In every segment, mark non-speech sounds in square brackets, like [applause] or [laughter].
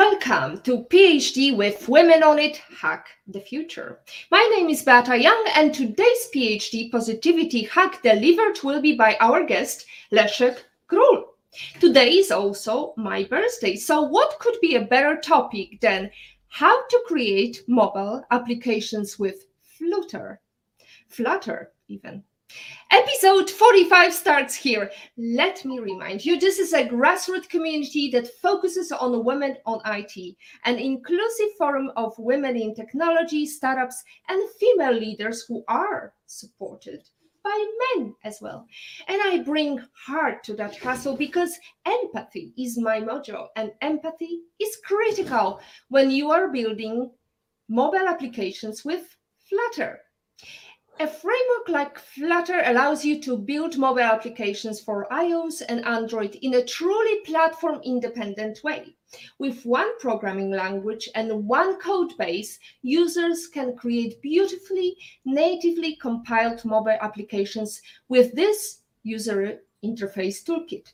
Welcome to PhD with Women on It Hack the Future. My name is Beata Young, and today's PhD Positivity Hack delivered will be by our guest, Leszek Król. Today is also my birthday, so what could be a better topic than how to create mobile applications with Flutter? Flutter, even. Episode 45 starts here. Let me remind you this is a grassroots community that focuses on women on IT, an inclusive forum of women in technology, startups, and female leaders who are supported by men as well. And I bring heart to that hustle because empathy is my mojo, and empathy is critical when you are building mobile applications with Flutter. A framework like Flutter allows you to build mobile applications for iOS and Android in a truly platform independent way. With one programming language and one code base, users can create beautifully natively compiled mobile applications with this user interface toolkit.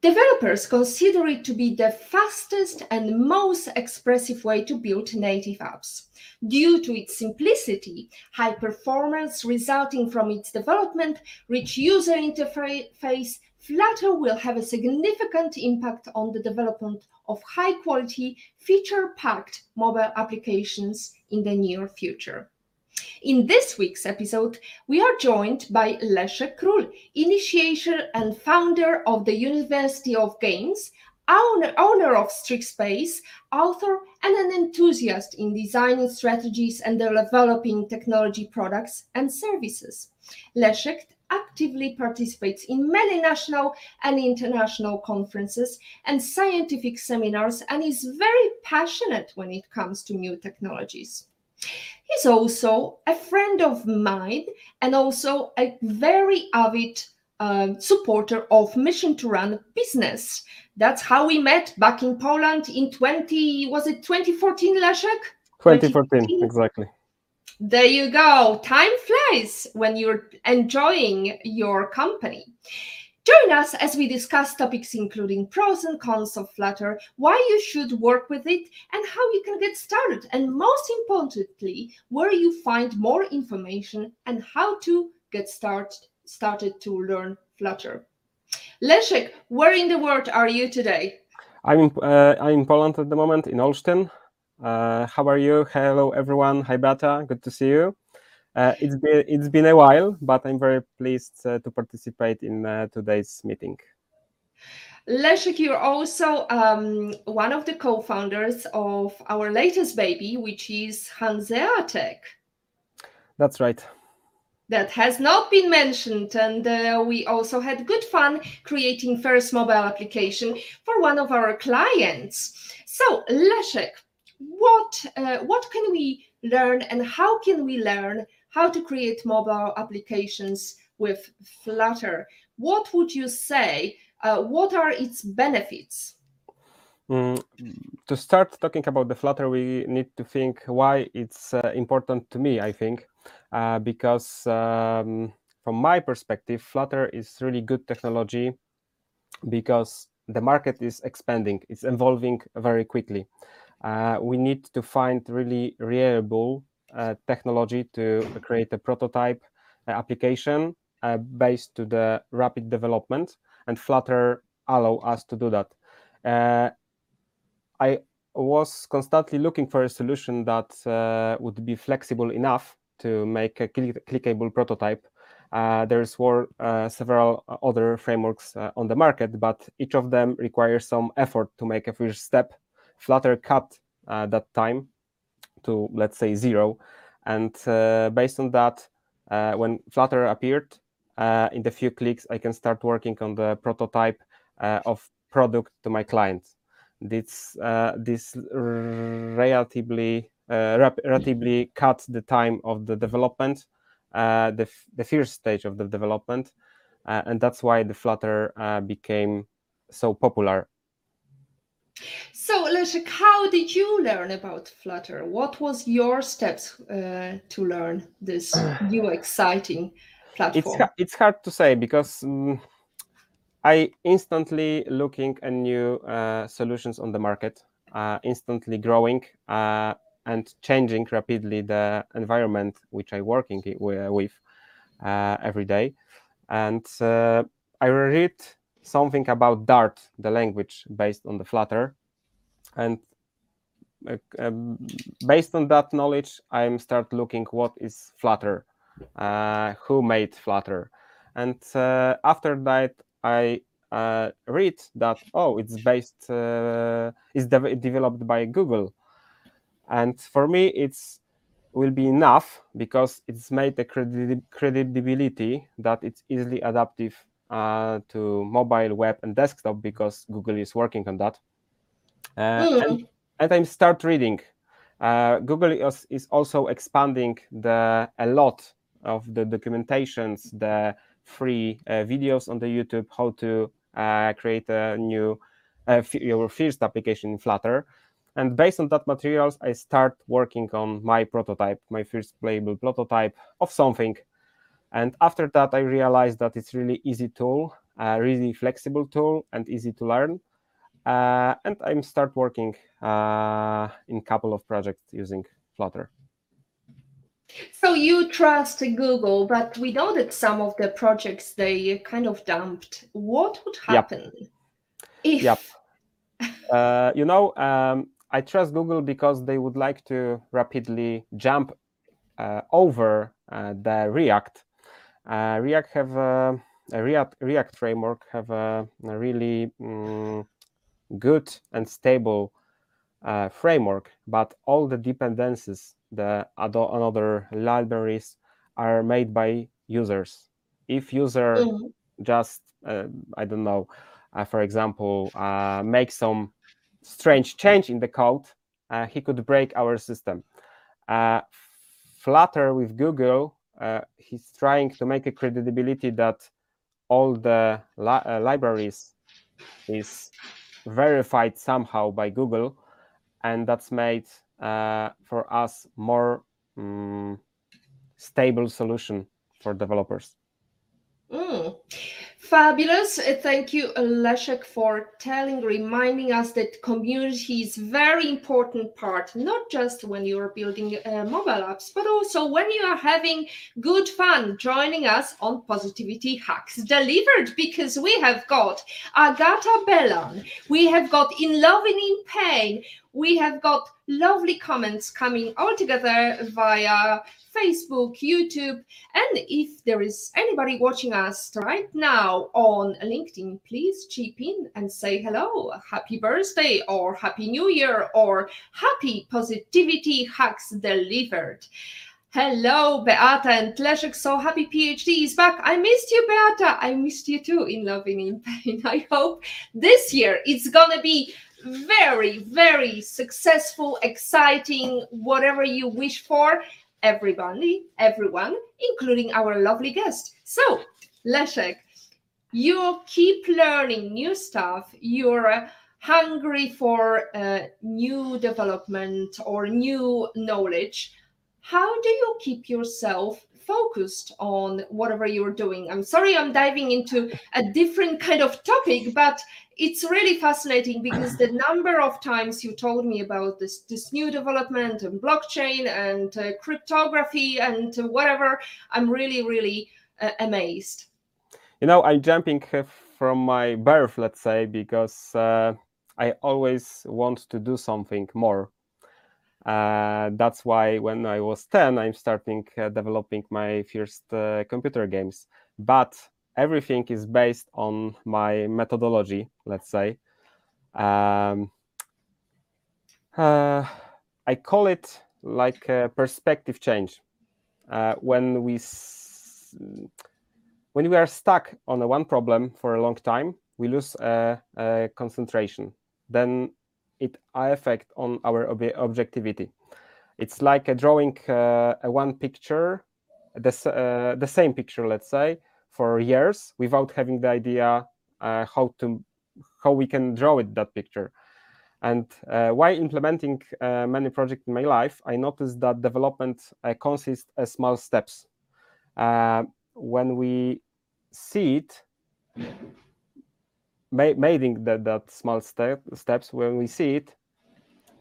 Developers consider it to be the fastest and most expressive way to build native apps. Due to its simplicity, high performance resulting from its development, rich user interface, Flutter will have a significant impact on the development of high quality, feature packed mobile applications in the near future. In this week's episode, we are joined by Leszek Król, initiator and founder of the University of Games, owner, owner of Strict Space, author, and an enthusiast in designing strategies and developing technology products and services. Leszek actively participates in many national and international conferences and scientific seminars and is very passionate when it comes to new technologies. He's also a friend of mine and also a very avid uh, supporter of Mission to Run business. That's how we met back in Poland in 20, was it 2014, Leszek? 2014, exactly. There you go. Time flies when you're enjoying your company. Join us as we discuss topics including pros and cons of Flutter, why you should work with it, and how you can get started, and most importantly, where you find more information and how to get start, started to learn Flutter. Leszek, where in the world are you today? I'm in, uh, I'm in Poland at the moment, in Olsztyn. Uh, how are you? Hello, everyone. Hi, Beata. Good to see you. Uh, it's been it's been a while, but I'm very pleased uh, to participate in uh, today's meeting. Leszek, you're also um, one of the co-founders of our latest baby, which is Hanseatic. That's right. That has not been mentioned, and uh, we also had good fun creating first mobile application for one of our clients. So, Leszek, what uh, what can we learn, and how can we learn how to create mobile applications with Flutter. What would you say? Uh, what are its benefits? Mm, to start talking about the Flutter, we need to think why it's uh, important to me, I think, uh, because um, from my perspective, Flutter is really good technology because the market is expanding, it's evolving very quickly. Uh, we need to find really reliable technology to create a prototype uh, application uh, based to the rapid development, and Flutter allow us to do that. I was constantly looking for a solution that would be flexible enough to make a click clickable prototype. Uh, there's were, uh, several other frameworks uh, on the market, but each of them requires some effort to make a first step. Flutter cut that time to let's say zero. And uh, based on that, uh, when Flutter appeared, uh, in the few clicks, I can start working on the prototype of product to my clients. This this relatively relatively cut the time of the development, the the first stage of the development, and that's why the Flutter became so popular so, Leszek, how did you learn about Flutter? What was your steps uh, to learn this [sighs] new exciting platform? It's, it's hard to say because um, I instantly looking at new uh, solutions on the market, uh, instantly growing uh, and changing rapidly the environment which I working with uh, every day. And uh, I read something about Dart, the language based on the Flutter, and uh, um, based on that knowledge, I'm start looking what is Flutter, uh, who made Flutter, and uh, after that I uh, read that oh it's based uh, is de developed by Google, and for me it's will be enough because it's made the credi credibility that it's easily adaptive uh, to mobile, web, and desktop because Google is working on that. Mm. And, and I start reading. Uh, Google is, is, also expanding the a lot of the documentations, the free uh, videos on the YouTube, how to uh, create a new uh, your first application in Flutter. And based on that materials, I start working on my prototype, my first playable prototype of something. And after that, I realized that it's really easy tool, a really flexible tool, and easy to learn. Uh, and I'm start working uh, in a couple of projects using Flutter. So you trust Google, but we know that some of the projects they kind of dumped. What would happen yep. if? Yep. [laughs] Uh, you know, um, I trust Google because they would like to rapidly jump uh, over uh, the React. Uh, React have a, a, React React framework have a, a really um, good and stable uh, framework, but all the dependencies, the other another libraries are made by users. If user mm. just uh, I don't know, uh, for example, make some strange change in the code, uh, he could break our system. Uh, Flutter with Google, uh, he's trying to make a credibility that all the li uh, libraries is verified somehow by Google, and that's made uh, for us more um, stable solution for developers. Mm. Fabulous. Uh, thank you, Leszek, for telling, reminding us that community is very important part, not just when you are building uh, mobile apps, but also when you are having good fun joining us on Positivity Hacks Delivered, because we have got Agata Bellan, we have got In Love and in Pain, we have got lovely comments coming all together via Facebook, YouTube, and if there is anybody watching us right now on LinkedIn, please chip in and say hello, happy birthday, or happy new year, or happy positivity hacks delivered. Hello, Beata and Leszek. So happy PhD is back. I missed you, Beata. I missed you too in Loving in Pain. [laughs] I hope this year it's gonna be very, very successful, exciting, whatever you wish for everybody, everyone, including our lovely guest. So, Leszek, you keep learning new stuff. You're hungry for uh, new development or new knowledge. How do you keep yourself focused on whatever you're doing? I'm sorry, I'm diving into a different kind of topic, but it's really fascinating because the number of times you told me about this this new development and blockchain and uh, cryptography and whatever i'm really really uh, amazed you know i'm jumping uh, from my birth let's say because uh, i always want to do something more uh, that's why when i was 10 i'm starting developing my first computer games but everything is based on my methodology, let's say. Um, uh, I call it like a perspective change. Uh, when we when we are stuck on a one problem for a long time, we lose uh, concentration. Then it affect on our ob objectivity. It's like a drawing uh, a one picture, the uh, the same picture, let's say, for years without having the idea uh, how to how we can draw it that picture. And uh, while implementing uh, many projects in my life, I noticed that development uh, consists of small steps. When we see it, ma making that, that small step, steps, when we see it,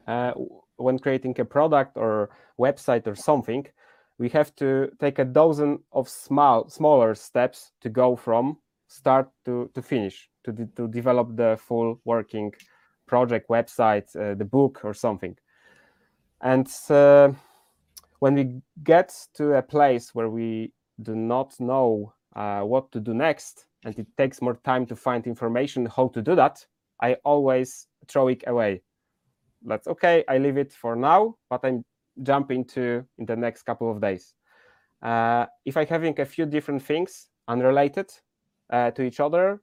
uh, when creating a product or website or something, we have to take a dozen of small, smaller steps to go from start to, to finish, to, de to develop the full working project, website, uh, the book, or something. And uh, when we get to a place where we do not know uh, what to do next, and it takes more time to find information how to do that, I always throw it away. That's okay. I leave it for now, but I'm jumping to in the next couple of days. Uh, if I'm having a few different things unrelated uh, to each other,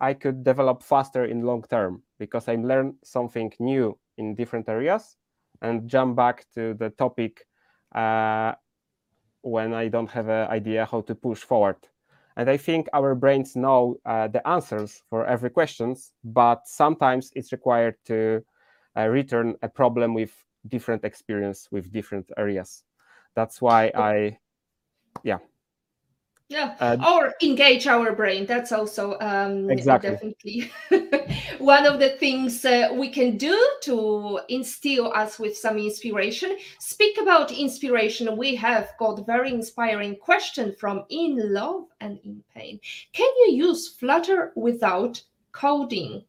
I could develop faster in long term because I learn something new in different areas and jump back to the topic uh, when I don't have an idea how to push forward. And I think our brains know uh, the answers for every questions, but sometimes it's required to uh, return a problem with different experience with different areas. That's why I, yeah. Yeah, uh, or engage our brain. That's also um, exactly. definitely [laughs] [laughs] one of the things uh, we can do to instill us with some inspiration. Speak about inspiration. We have got very inspiring question from In Love and in Pain. Can you use Flutter without coding?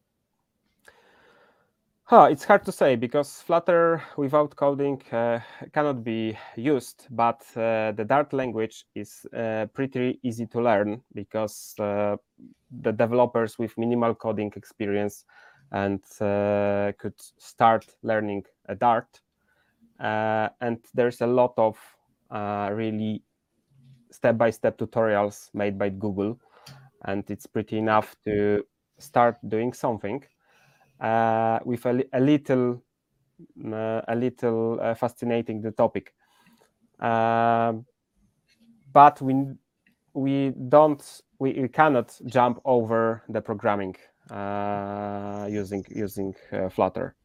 It's hard to say because Flutter without coding uh, cannot be used, but uh, the Dart language is uh, pretty easy to learn because uh, the developers with minimal coding experience and uh, could start learning a Dart. Uh, and there's a lot of really step-by-step -step tutorials made by Google, and it's pretty enough to start doing something uh, with a, a little uh, a little uh, fascinating the topic. Um, but we we don't we, we cannot jump over the programming uh, using using Flutter.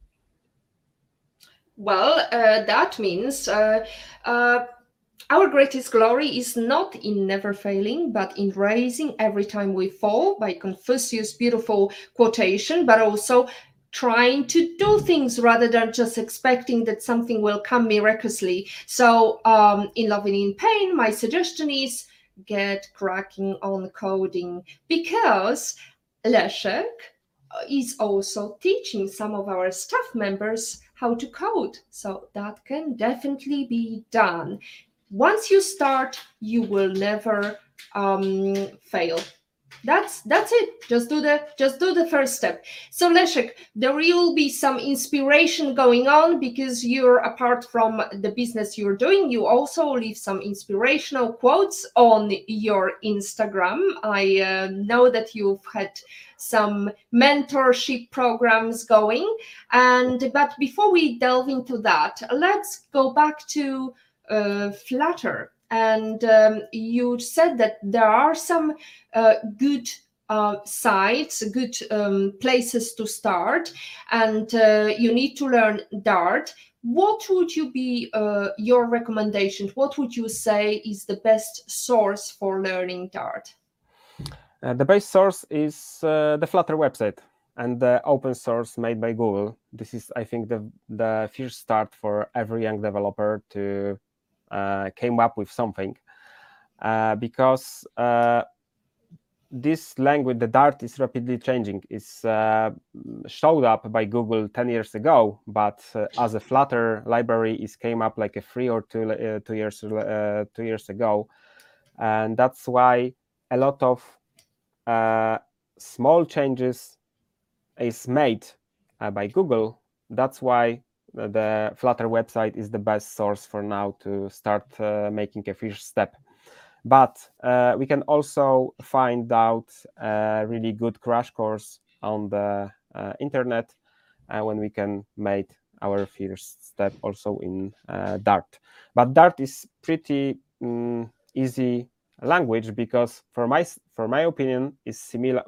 Well, that means our greatest glory is not in never failing, but in rising every time we fall, by Confucius' beautiful quotation, but also trying to do things rather than just expecting that something will come miraculously. So, um, in Love and in Pain, my suggestion is get cracking on coding because Leszek is also teaching some of our staff members how to code. So, that can definitely be done. Once you start, you will never um, fail. That's that's it. Just do the just do the first step. So leszek there will be some inspiration going on because you're apart from the business you're doing. You also leave some inspirational quotes on your instagram. I uh, know that you've had some mentorship programs going. And but before we delve into that let's go back to uh, flutter and um, you said that there are some uh, good uh, sites, good um, places to start, and uh, you need to learn Dart. What would you be uh, your recommendation? What would you say is the best source for learning Dart? Uh, the best source is uh, the Flutter website and the open source made by Google. This is, I think, the the first start for every young developer to came up with something uh, because uh, this language, the Dart, is rapidly changing. It's uh, showed up by Google 10 years ago, but uh, as a Flutter library, it came up like a three or two, uh, two years two years ago, and that's why a lot of small changes is made by Google. That's why the Flutter website is the best source for now to start uh, making a first step. But uh, we can also find out a really good crash course on the uh, internet uh, when we can make our first step also in uh, Dart. But Dart is pretty um, easy language because for my for my opinion is similar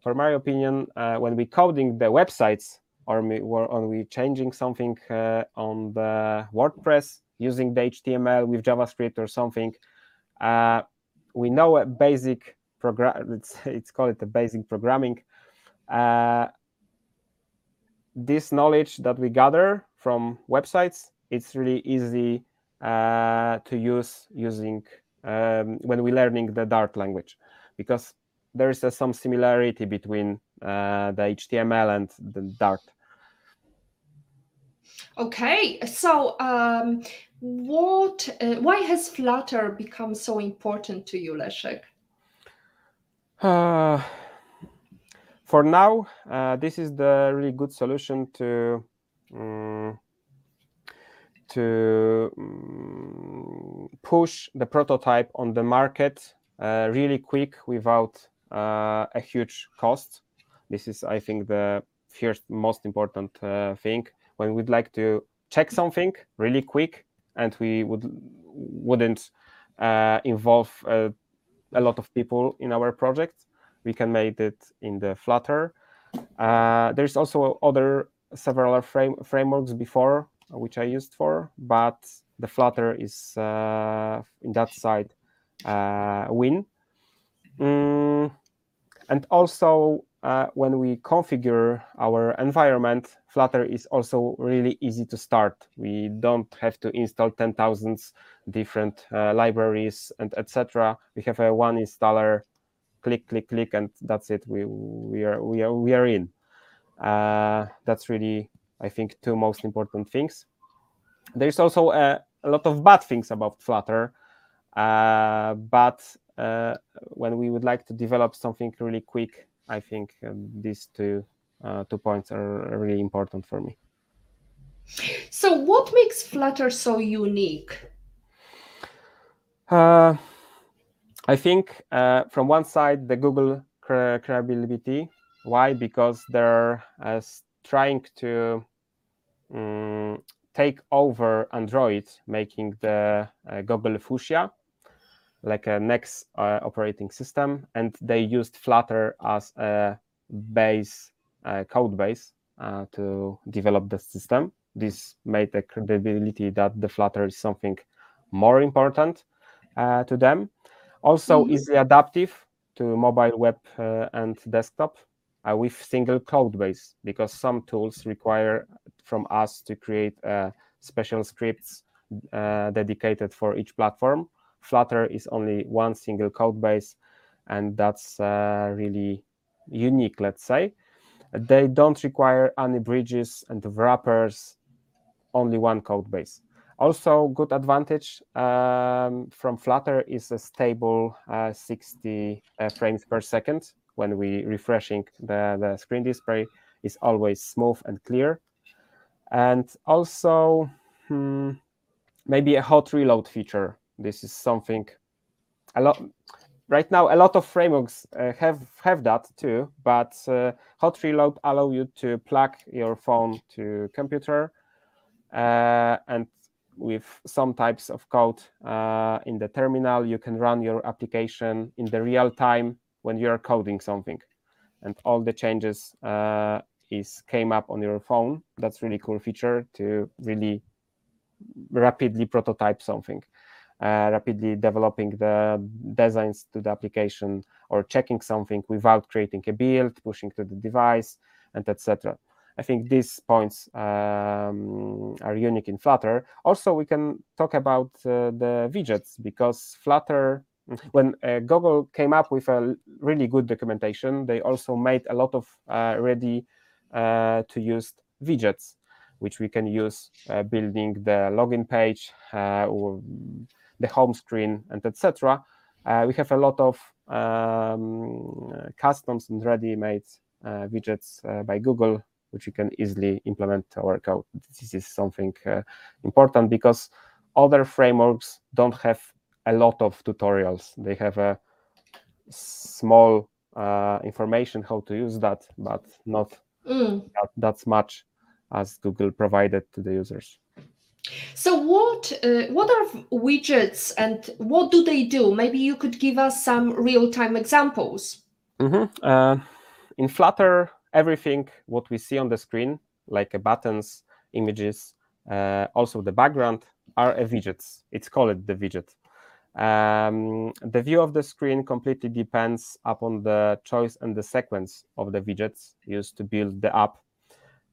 for my opinion uh, when we coding the websites or we, or we changing something uh, on the WordPress using the HTML with JavaScript or something, uh, we know a basic program. It's called it a basic programming. Uh, this knowledge that we gather from websites, it's really easy uh, to use using um, when we're learning the Dart language, because there is uh, some similarity between uh, the HTML and the Dart. Okay, so um, what? Uh, why has Flutter become so important to you, Leszek? Uh, for now, uh, this is the really good solution to um, to um, push the prototype on the market uh, really quick without a huge cost. This is, I think, the first most important uh, thing. When we'd like to check something really quick and we would wouldn't uh, involve uh, a lot of people in our project we can make it in the flutter. Uh, there's also other several frame, frameworks before which i used for but the flutter is uh, in that side uh, win. Mm, and also uh, when we configure our environment, Flutter is also really easy to start. We don't have to install 10,000 different uh, libraries and etc. We have a one installer, click, click, click, and that's it. We we are we are we are in. Uh, that's really, I think, two most important things. There's also a, a lot of bad things about Flutter, uh, but uh, when we would like to develop something really quick I think um, these two uh, two points are really important for me. So, what makes Flutter so unique? Uh, I think uh, from one side the Google credibility. Why? Because they're uh, trying to um, take over Android, making the uh, Google Fuchsia like a next uh, operating system, and they used Flutter as a base uh, code base uh, to develop the system. This made the credibility that the Flutter is something more important uh, to them. Also, mm -hmm. easily adaptive to mobile web uh, and desktop uh, with single code base because some tools require from us to create special scripts dedicated for each platform Flutter is only one single code base, and that's uh, really unique, let's say. They don't require any bridges and wrappers, only one code base. Also, good advantage um, from Flutter is a stable uh, 60 uh, frames per second. When we refreshing the, the screen display is always smooth and clear. And also, hmm, maybe a hot reload feature this is something a lot right now a lot of frameworks uh, have have that too but uh, hot reload allow you to plug your phone to computer uh, and with some types of code uh, in the terminal you can run your application in the real time when you are coding something. And all the changes uh, is came up on your phone. That's really cool feature to really rapidly prototype something rapidly developing the designs to the application or checking something without creating a build, pushing to the device, and etc. I think these points um, are unique in Flutter. Also, we can talk about uh, the widgets because Flutter, [laughs] when uh, Google came up with a really good documentation, they also made a lot of uh, ready uh, to use widgets, which we can use uh, building the login page or the home screen, and etc. Uh, we have a lot of um, customs and ready-made uh, widgets uh, by Google, which you can easily implement our code. This is something important because other frameworks don't have a lot of tutorials. They have a small uh, information how to use that, but not mm. that, that's much as Google provided to the users. So what uh, what are widgets and what do they do? Maybe you could give us some real-time examples. Mm-hmm. Uh, in Flutter, everything what we see on the screen, like buttons, images, uh, also the background, are a widgets. It's called the widget. Um, the view of the screen completely depends upon the choice and the sequence of the widgets used to build the app.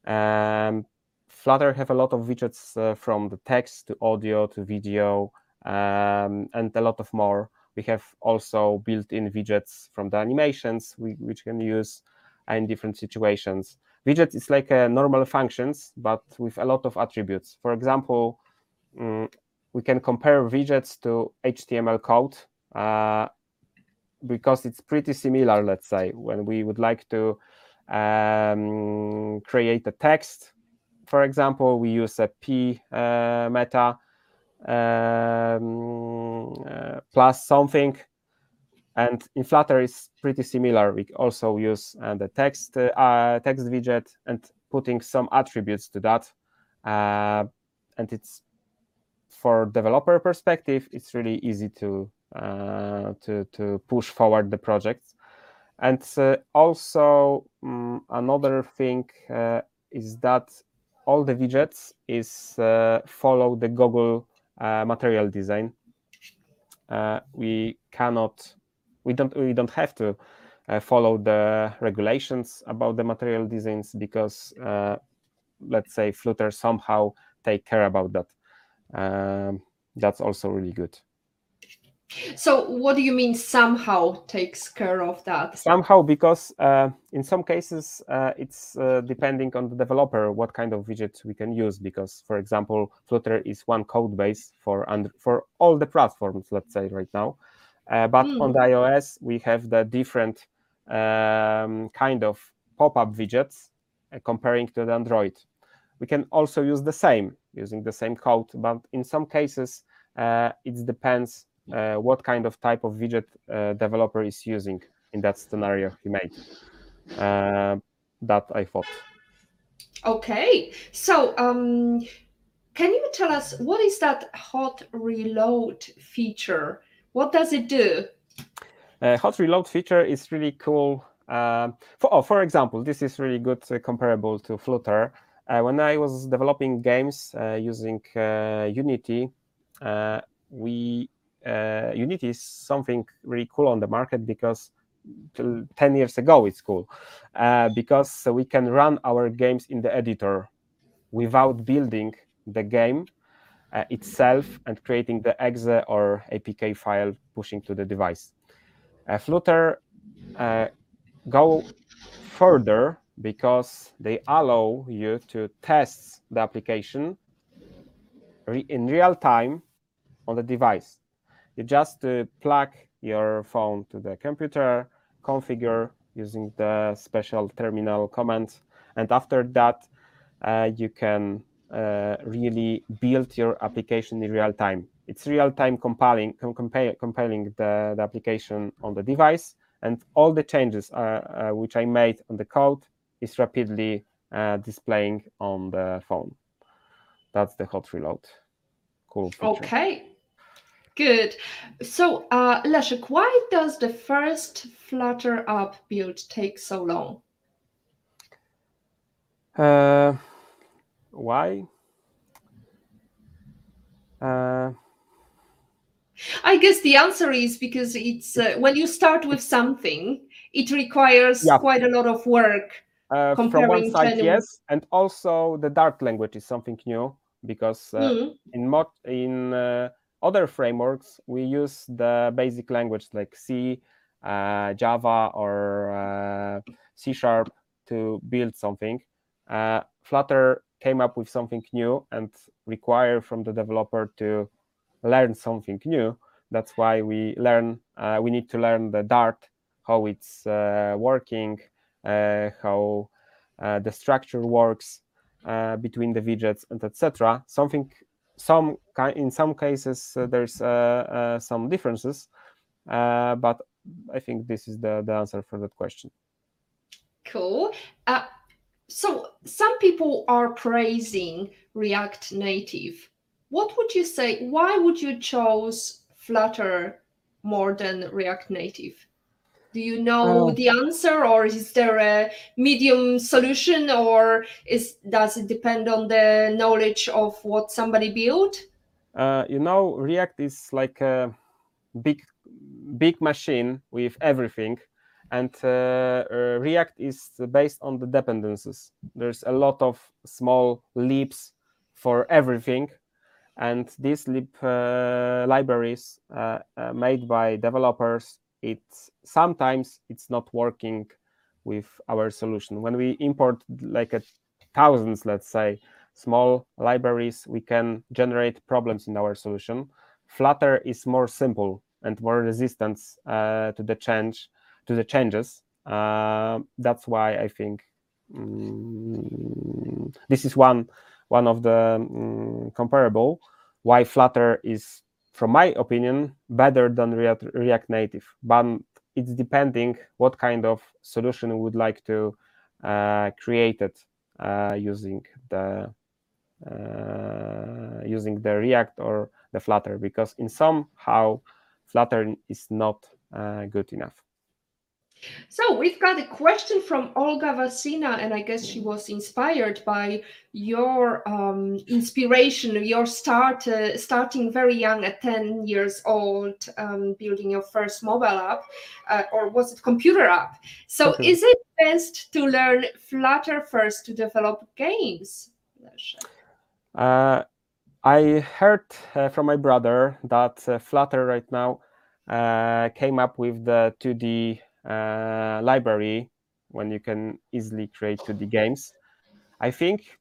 Um, Flutter have a lot of widgets uh, from the text to audio to video um, and a lot of more. We have also built-in widgets from the animations we, which can use in different situations. Widget is like a normal functions, but with a lot of attributes. For example, um, we can compare widgets to HTML code uh, because it's pretty similar, let's say, when we would like to um, create a text, for example, we use a p uh, meta um, uh, plus something. And in Flutter is pretty similar. We also use uh, the text text widget and putting some attributes to that. And it's for developer perspective, it's really easy to uh, to to push forward the projects. And uh, also um, another thing uh, is that all the widgets is uh, follow the Google uh, material design. Uh, we cannot, we don't, we don't have to follow the regulations about the material designs because, let's say, Flutter somehow take care about that. Um, that's also really good. So, what do you mean somehow takes care of that? Somehow, because uh, in some cases uh, it's uh, depending on the developer what kind of widget we can use. Because, for example, Flutter is one code base for and for all the platforms. Let's say right now, uh, but mm. on the iOS we have the different um, kind of pop-up widgets uh, comparing to the Android. We can also use the same using the same code, but in some cases uh, it depends uh, what kind of type of widget uh, developer is using in that scenario he made. Uh, that I thought. Okay, so um, can you tell us what is that hot reload feature? What does it do? Uh, hot reload feature is really cool. Uh, for, oh, for example, this is really good uh, comparable to Flutter. when I was developing games using Unity, we uh, Unity is something really cool on the market because 10 years ago it's cool. Uh, because we can run our games in the editor without building the game uh, itself and creating the exe or apk file pushing to the device. Uh, flutter uh, go further because they allow you to test the application re in real time on the device you just uh, plug your phone to the computer, configure using the special terminal commands, and after that, uh, you can uh, really build your application in real time. It's real time compiling, compiling the, the application on the device, and all the changes uh, uh, which I made on the code is rapidly uh, displaying on the phone. That's the hot reload. Cool. Feature. Okay. Good. So, uh, Leszek, why does the first Flutter app build take so long? Uh, why? Uh, I guess the answer is because it's uh, when you start with something, it requires yeah. quite a lot of work. Uh, from one side, yes, and also the Dart language is something new because uh, mm. in mod in uh, other frameworks, we use the basic language like C, uh, Java, or uh, C Sharp to build something. Uh, Flutter came up with something new and require from the developer to learn something new. That's why we learn. Uh, we need to learn the Dart, how it's uh, working, uh, how the structure works between the widgets, and etc. Something some in some cases uh, there's uh, uh, some differences, but I think this is the, the answer for that question. Cool. so some people are praising React Native. What would you say? Why would you choose Flutter more than React Native? Do you know oh. the answer or is there a medium solution or is does it depend on the knowledge of what somebody built uh, you know react is like a big big machine with everything and uh, uh, React is based on the dependencies. There's a lot of small libs for everything, and these lib uh, libraries uh, uh, made by developers, it's sometimes it's not working with our solution. When we import like a thousands, let's say, small libraries, we can generate problems in our solution. Flutter is more simple and more resistant uh, to the change to the changes. Uh, that's why I think um, this is one one of the um, comparable. Why Flutter is, from my opinion, better than React, Native, but it's depending what kind of solution we would like to uh, create it uh, using the uh, using the React or the Flutter, because in somehow Flutter is not uh, good enough. So we've got a question from Olga Vasina, and I guess she was inspired by your um, inspiration, your start, uh, starting very young at 10 years old, um, building your first mobile app, uh, or was it computer app? So Okay. is it best to learn Flutter first to develop games? Uh, I heard uh, from my brother that uh, Flutter right now uh, came up with the 2D uh, library when you can easily create 2D games. I think,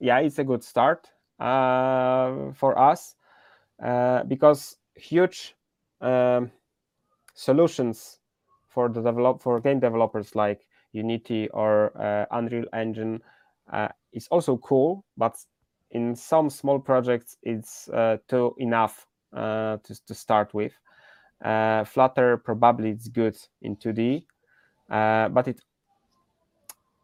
yeah, it's a good start uh, for us uh, because huge um, solutions for the develop for game developers like Unity or uh, Unreal Engine uh, is also cool, but in some small projects it's uh, too enough uh, to, to start with. Uh, Flutter probably it's good in 2D, uh, but it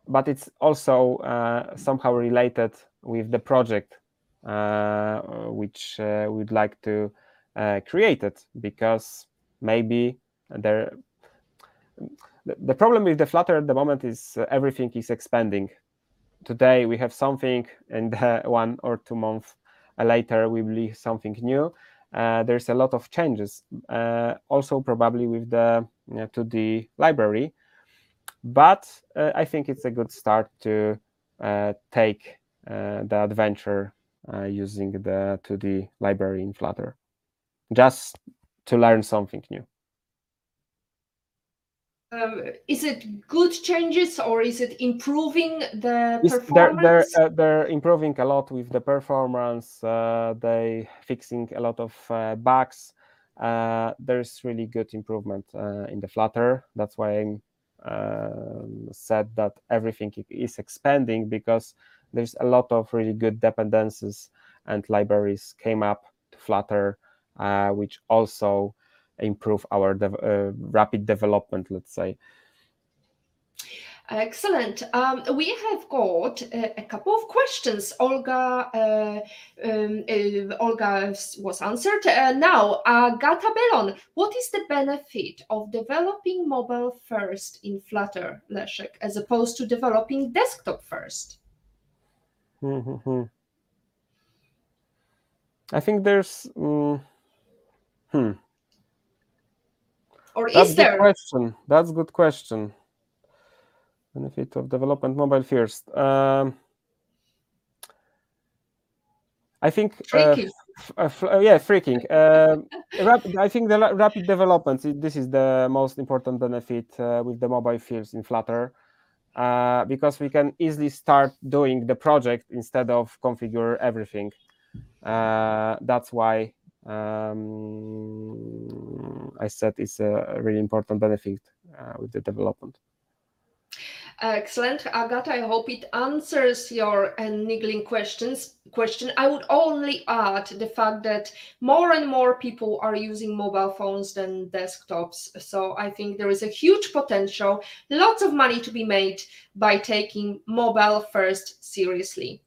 but it's also uh, somehow related with the project uh, which uh, we'd like to uh, create it because maybe there the, problem with the Flutter at the moment is everything is expanding. Today we have something and one or two months later we believe something new uh, there's a lot of changes uh, also probably with the uh, 2D library but uh, i think it's a good start to uh, take uh, the adventure uh, using the 2D library in flutter just to learn something new Um, is it good changes or is it improving the they're performance? they're uh, they're improving a lot with the performance. Uh, they fixing a lot of uh, bugs. Uh, there's really good improvement uh, in the Flutter. That's why I um, said that everything is expanding because there's a lot of really good dependencies and libraries came up to Flutter, uh, which also improve our uh, rapid development. Let's say. Excellent. Um, we have got uh, a couple of questions. Olga, uh, um, uh, Olga was answered. Uh, now, Agata Belon, what is the benefit of developing mobile first in Flutter, Leszek, as opposed to developing desktop first? Mhm. I think there's. mm, hmm. Or That's is good there? question. That's good question. Benefit of development mobile first. Um, I think. Uh, uh, uh, yeah, freaking. Um [laughs] rapid, I think the rapid development. This is the most important benefit uh, with the mobile fields in Flutter, uh, because we can easily start doing the project instead of configure everything. Uh, that's why um, I said is a really important benefit uh, with the development. Excellent, Agata. I hope it answers your uh, niggling questions. Question. I would only add the fact that more and more people are using mobile phones than desktops. So I think there is a huge potential, lots of money to be made by taking mobile first seriously.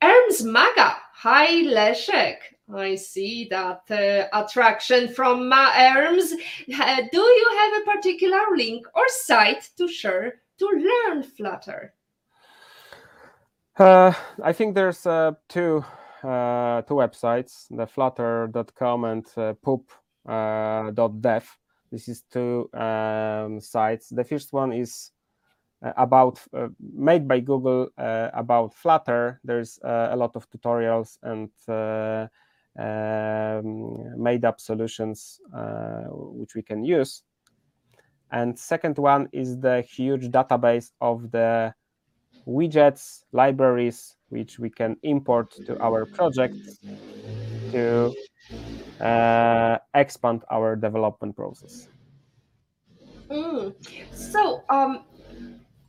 Ernst Maga. Hi, Leszek. I see that uh, attraction from Ma Erms. Uh, do you have a particular link or site to share to learn Flutter? Uh, I think there's uh, two uh, two websites, the flutter.com and uh, pub.dev. This is two um, sites. The first one is uh, about uh, made by Google uh, about Flutter. There's uh, a lot of tutorials and uh, um, made up solutions uh, which we can use. And second one is the huge database of the widgets, libraries, which we can import to our project to uh, expand our development process. Mm. So, um,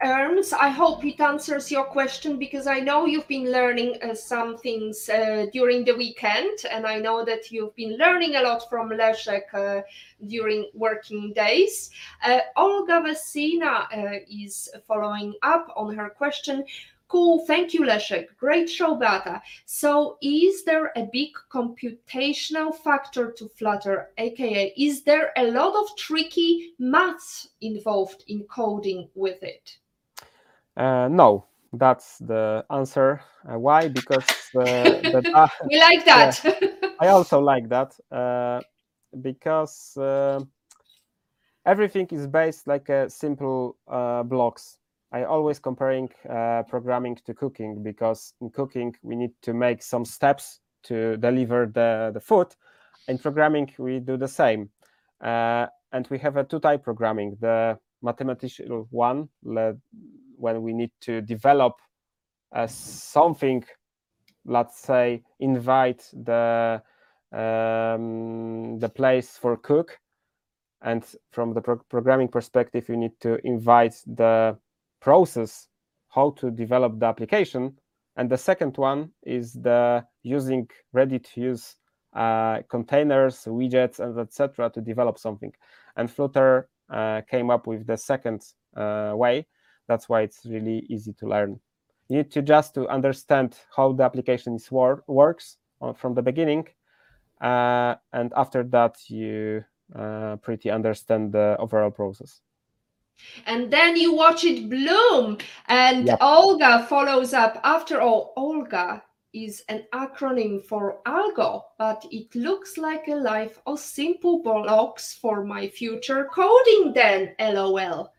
Ernst, I hope it answers your question because I know you've been learning uh, some things uh, during the weekend, and I know that you've been learning a lot from Leszek uh, during working days. Uh, Olga Vesina uh, is following up on her question. Cool, thank you, Leszek. Great show, Beata. So, is there a big computational factor to Flutter, aka, is there a lot of tricky maths involved in coding with it? Uh, no, that's the answer. Uh, why? Because uh, the, [laughs] uh, we like that. I also like that uh, because uh, everything is based like a simple blocks. I always comparing programming to cooking because in cooking we need to make some steps to deliver the, the food. In programming we do the same, and we have a two-type programming: the mathematical one, when we need to develop uh, something, let's say, invite the um, the place for cook, and from the pro programming perspective, you need to invite the process how to develop the application. And the second one is the using ready to use uh, containers, widgets, and etc. to develop something. And Flutter uh, came up with the second uh, way, that's why it's really easy to learn. You need to just to understand how the application is wor works uh, from the beginning, uh, and after that you uh, pretty understand the overall process. And then you watch it bloom. And yep. Olga follows up. After all, Olga is an acronym for algo, but it looks like a life of simple blocks for my future coding then, lol.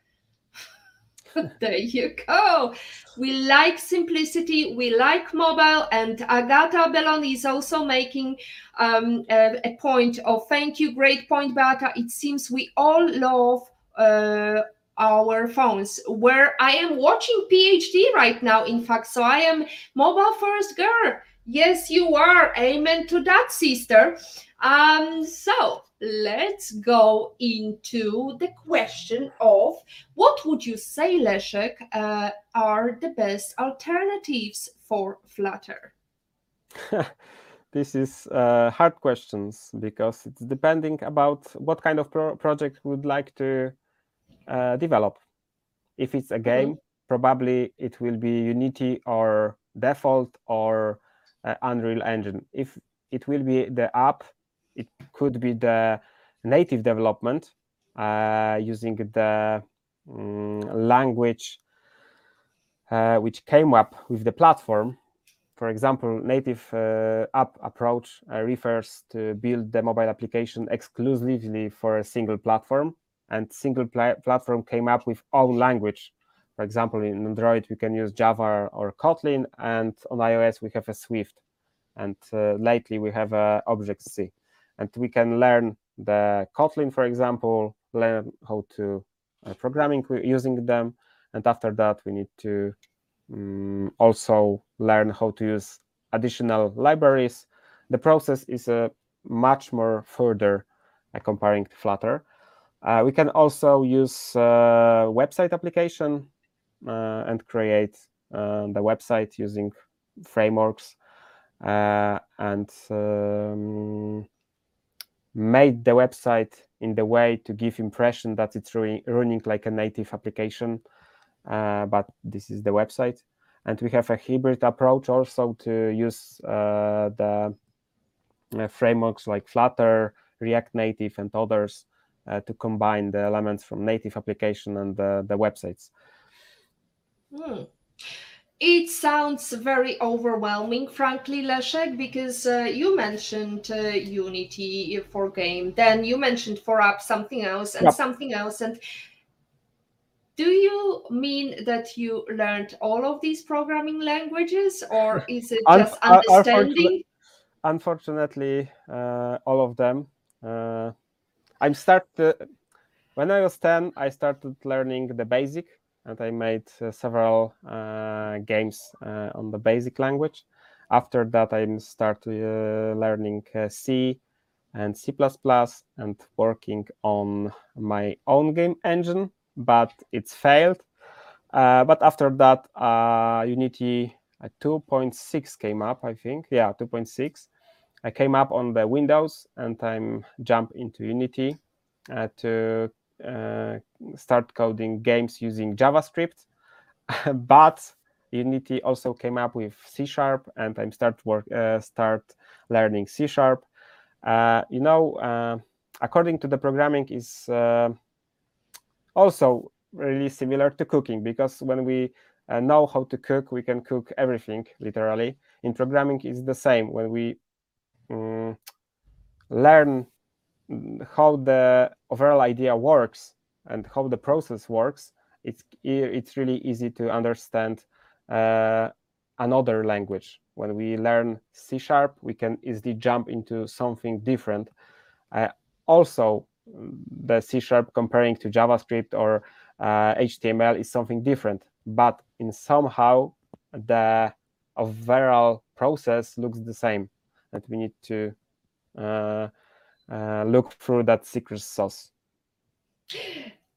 [laughs] there you go. We like simplicity, we like mobile, and Agata Bellon is also making um, a, a, point of thank you, great point, Beata. It seems we all love uh, our phones. Where I am watching PhD right now, in fact, so I am mobile first girl. Yes, you are. Amen to that, sister. Um, so let's go into the question of what would you say, Leszek, uh, are the best alternatives for Flutter? [laughs] this is uh, hard questions because it's depending about what kind of pro project would like to uh, develop. If it's a mm-hmm. game, mm -hmm. probably it will be Unity or Default or uh, Unreal Engine. If it will be the app, it could be the native development uh, using the um, language uh, which came up with the platform. For example, native uh, app approach uh, refers to build the mobile application exclusively for a single platform, and single pla platform came up with own language. For example, in Android, we can use Java or Kotlin, and on iOS, we have a Swift. And uh, lately, we have uh, Object-C and we can learn the Kotlin, for example, learn how to uh, programming using them, and after that we need to um, also learn how to use additional libraries. The process is uh, much more further uh, comparing to Flutter. Uh, we can also use uh, website application uh, and create the website using frameworks and um, made the website in the way to give impression that it's running like a native application uh, but this is the website and we have a hybrid approach also to use uh, the uh, frameworks like flutter react native and others uh, to combine the elements from native application and the, the websites hmm. It sounds very overwhelming, frankly, Leszek, because uh, you mentioned uh, Unity for game, then you mentioned for app something else and Yep. something else. And do you mean that you learned all of these programming languages, or [laughs] is it just uh, understanding? Unfortunately, uh, all of them. Uh, I'm start uh, when I was ten. I started learning the basic, and I made uh, several uh, games uh, on the basic language. After that, I started learning C and C++ and working on my own game engine, but it's failed. Uh, but after that, uh, Unity uh, 2.6 came up, I think. Yeah, 2.6. I came up on the Windows and I'm jump into Unity uh, to start coding games using JavaScript. [laughs] but Unity also came up with C sharp, and I'm start work uh, start learning C sharp. Uh, you know, uh, according to the programming, is uh, also really similar to cooking because when we uh, know how to cook, we can cook everything literally. In programming, is the same. When we mm, learn how the overall idea works and how the process works, it's it's really easy to understand uh, another language. When we learn C sharp, we can easily jump into something different. Uh, also, the C sharp comparing to JavaScript or uh, HTML is something different, but in somehow the overall process looks the same, and we need to uh, look through that secret sauce.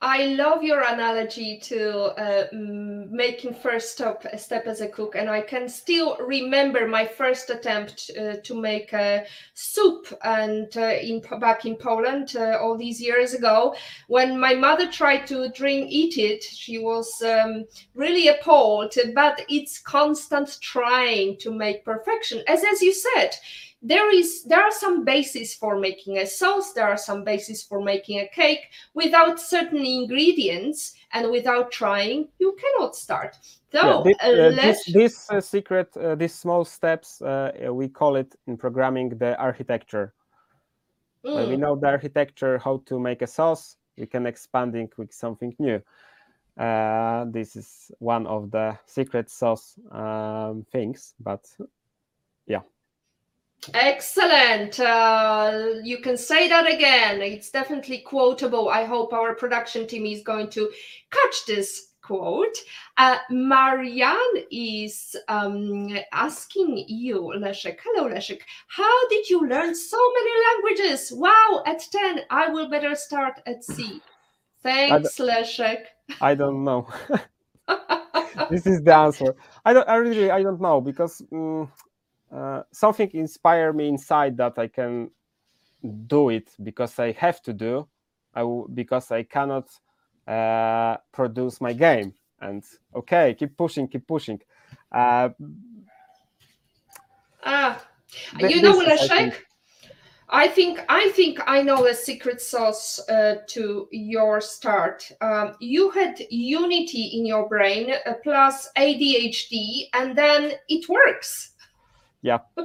I love your analogy to uh, making first step step as a cook, and I can still remember my first attempt uh, to make a soup, and uh, in back in Poland uh, all these years ago, when my mother tried to drink eat it, she was um, really appalled. But it's constant trying to make perfection, as as you said there is there are some bases for making a sauce there are some bases for making a cake without certain ingredients and without trying you cannot start so this, uh, uh, this, let's this uh, secret, uh, these small steps, uh, we call it in programming the architecture. When we Mm, know the architecture, how to make a sauce, we can expanding with something new. Uh, this is one of the secret sauce um, things, but excellent uh, you can say that again it's definitely quotable i hope our production team is going to catch this quote uh, marianne is um, asking you leszek hello leszek how did you learn so many languages wow at 10 i will better start at c thanks leszek I don't know. [laughs] [laughs] this is the answer. I don't. I really. I don't know because mm, uh, something inspired me inside that I can do it because I have to do. I w- because I cannot uh, produce my game. And okay, keep pushing, keep pushing. Uh, ah th- you know is, I think- I think I think I know a secret sauce uh, to your start. Um, you had unity in your brain uh, plus ADHD, and then it works. [laughs]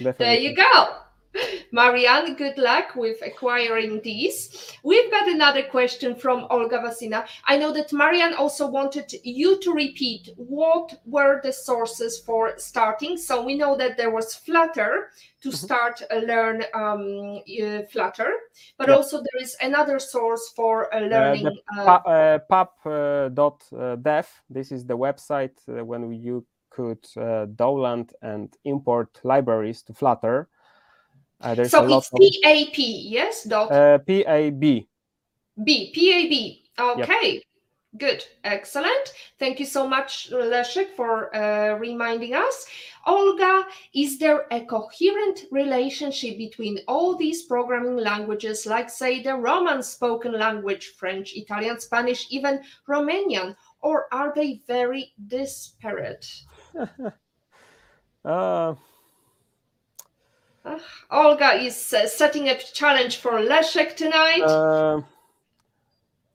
There definitely. you go. Marianne, good luck with acquiring these. We've got another question from Olga Vasina. I know that Marianne also wanted you to repeat what were the sources for starting. So we know that there was Flutter to Mhm. start uh, learn um, uh, Flutter, but Yeah. also there is another source for uh, learning. Uh, uh, pub uh, uh, dev. This is the website uh, when you could uh, download and import libraries to Flutter. Uh, there's a so lot it's of PAP, yes? Dot uh, PAB. B, PAB. Okay, good, excellent. Thank you so much, Leszek, for uh, reminding us. Olga, is there a coherent relationship between all these programming languages, like, say, the Roman spoken language, French, Italian, Spanish, even Romanian, or are they very disparate? [laughs] Uh, Olga is uh, setting a challenge for Leszek tonight. uh,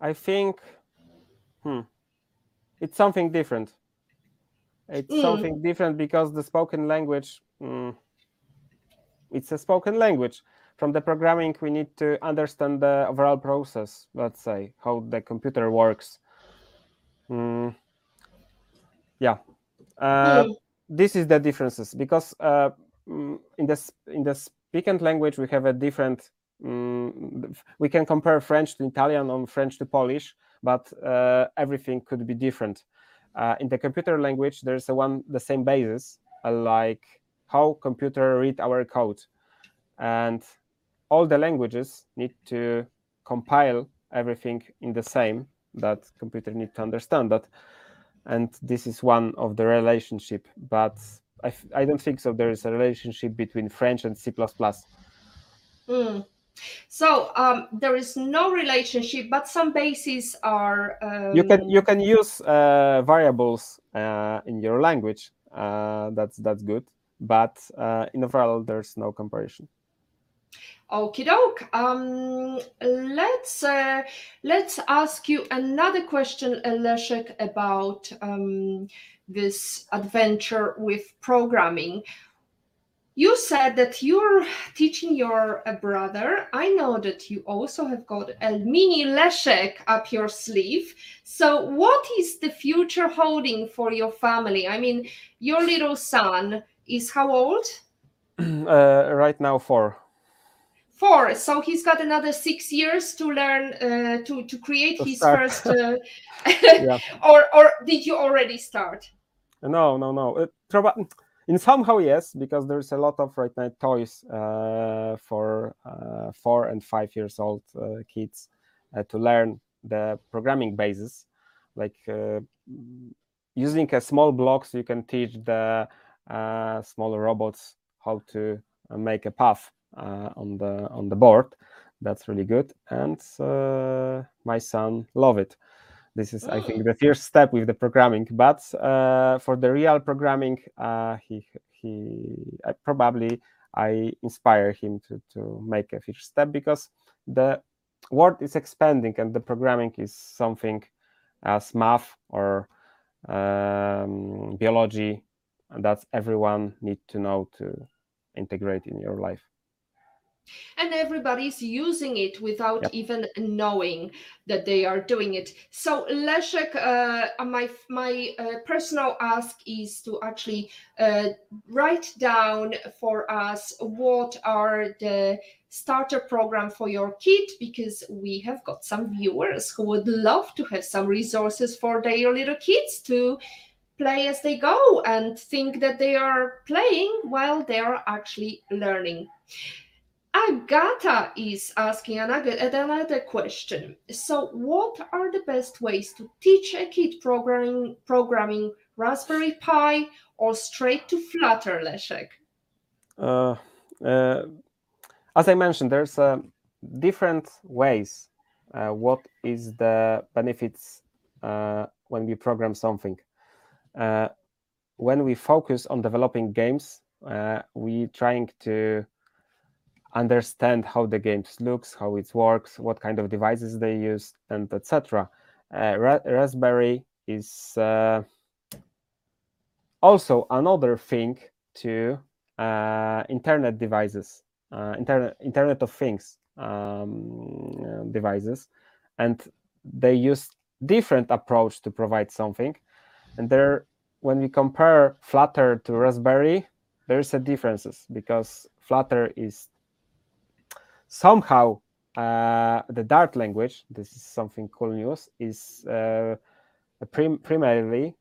I think hmm, it's something different. it's Mm. something different because the spoken language mm, it's a spoken language from the programming we need to understand the overall process let's say how the computer works Mm, yeah uh, Mm. this is the differences because uh, mm, in the in the spoken language we have a different mm, we can compare french to italian or french to polish but uh, everything could be different uh, in the computer language there's a one the same basis uh, like how computer read our code and all the languages need to compile everything in the same that computer need to understand that and this is one of the relationship but I, f- I don't think so there is a relationship between french and c++ Mm. So um, there is no relationship, but some bases are. Um, you can you can use uh, variables uh, in your language uh, that's that's good but uh, in overall there's no comparison Okie doke. Um, let's uh, let's ask you another question, uh, Leszek, about um, this adventure with programming. You said that you're teaching your uh, brother. I know that you also have got a mini Leszek up your sleeve. So, what is the future holding for your family? I mean, your little son is how old? [clears throat] uh, right now four four so he's got another six years to learn uh, to to create To his start. first uh, [laughs] [laughs] Yeah. or or did you already start No, no, no. Proba- in somehow yes, because there's a lot of right now toys uh, for uh, four and five years old uh, kids uh, to learn the programming basis, like uh, using a small blocks. You can teach the uh, small robots how to uh, make a path uh, on the on the board. That's really good, and uh, my son love it. This is i think the first step with the programming but uh, for the real programming uh, he he I, probably i inspire him to to make a first step because the world is expanding and the programming is something as math or um, biology and that's everyone need to know to integrate in your life and everybody's using it without Yep. even knowing that they are doing it so leszek uh, my my uh, personal ask is to actually uh, write down for us what are the starter program for your kid because we have got some viewers who would love to have some resources for their little kids to play as they go and think that they are playing while they are actually learning Agata is asking another, question. So, what are the best ways to teach a kid programming, programming Raspberry Pi or straight to Flutter, Leszek? uh, uh, as I mentioned, there's uh, different ways. Uh, what is the benefits uh, when we program something? Uh, when we focus on developing games, we trying to understand how the games looks, how it works, what kind of devices they use, and etc. Uh, Ra- Raspberry is uh, also another thing to uh, internet devices, uh, internet Internet of Things um, devices, and they use different approach to provide something. And there, when we compare Flutter to Raspberry, there's a differences because Flutter is somehow uh, the Dart language. This is something cool news. Is uh, prim- primarily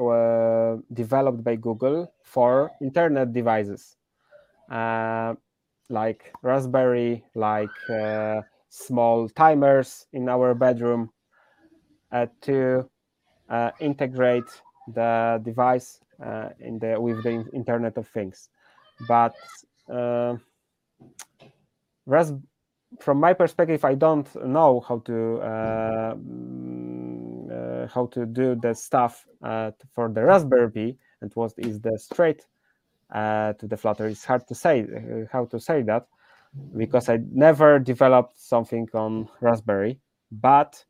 uh, developed by Google for internet devices, like Raspberry, like small timers in our bedroom, to integrate the device uh, in the with the Internet of Things. But Ras- from my perspective, I don't know how to uh, mm, uh, how to do the stuff for the Raspberry Pi and what is the straight uh, to the Flutter. It's hard to say uh, how to say that because I never developed something on Raspberry, but.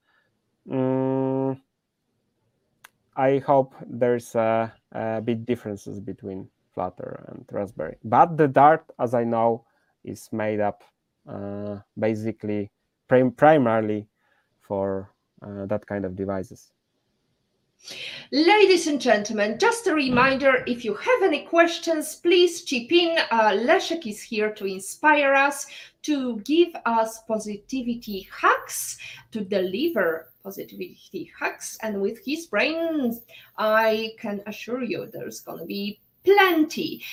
mm, I hope there's a, a bit differences between Flutter and Raspberry. But the Dart, as I know, is made up basically prim primarily for uh, that kind of devices. Ladies and gentlemen, just a reminder, if you have any questions, please chip in. Uh, Leszek is here to inspire us, to give us positivity hacks, to deliver positivity hacks. And with his brains, I can assure you there's going to be plenty.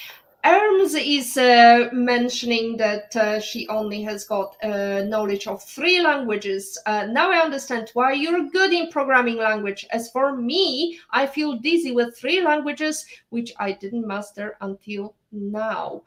Erms is uh, mentioning that uh, she only has got uh, knowledge of three languages. Uh, now I understand why you're good in programming language. As for me, I feel dizzy with three languages, which I didn't master until now.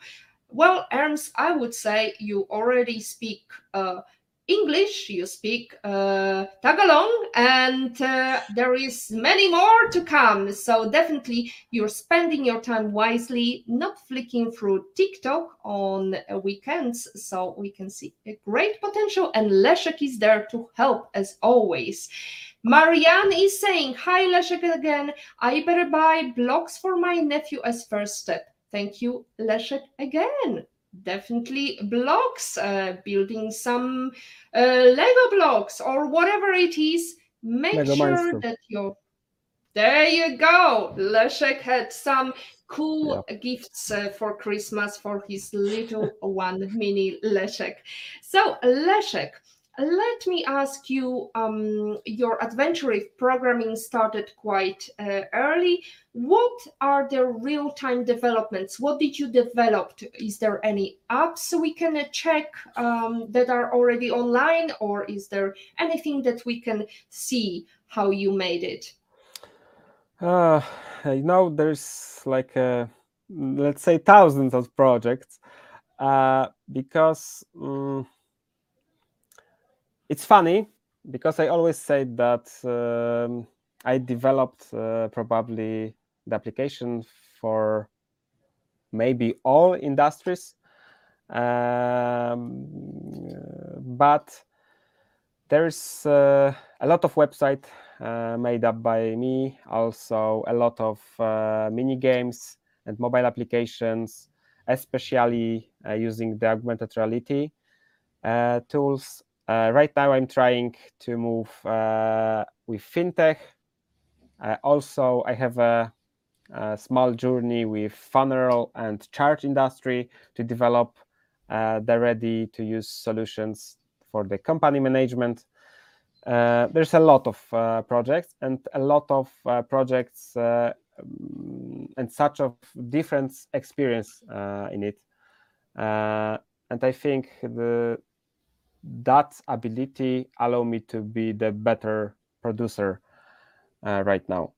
Well, Erms, I would say you already speak uh, English, you speak uh, Tagalog, and uh, there is many more to come. So definitely, you're spending your time wisely, not flicking through TikTok on weekends. So we can see a great potential, and Leszek is there to help as always. Marianne is saying, "Hi Leszek again. I better buy blocks for my nephew as first step." Thank you, Leszek again definitely blocks, uh, building some uh, Lego blocks or whatever it is. Make Lego sure that you're there. You go. Leszek had some cool gifts uh, for Christmas for his little [laughs] one, mini Leszek. So, Leszek, let me ask you um, your adventure programming started quite uh, early. What are the real-time developments? What did you develop? Is there any apps we can check um, that are already online or is there anything that we can see how you made it? Uh, you know, there's like uh, let's say thousands of projects uh, because mm, it's funny because I always say that um, I developed uh, probably the application for maybe all industries, um, but there's uh, a lot of website uh, made up by me, also a lot of uh, mini games and mobile applications, especially uh, using the augmented reality uh, tools uh, right now, I'm trying to move uh, with fintech. Uh, also, I have a, a, small journey with funeral and charge industry to develop uh, the ready-to-use solutions for the company management. Uh, there's a lot of uh, projects and a lot of projects um, and such of different experience in it. and I think the that ability allow me to be the better producer uh, right now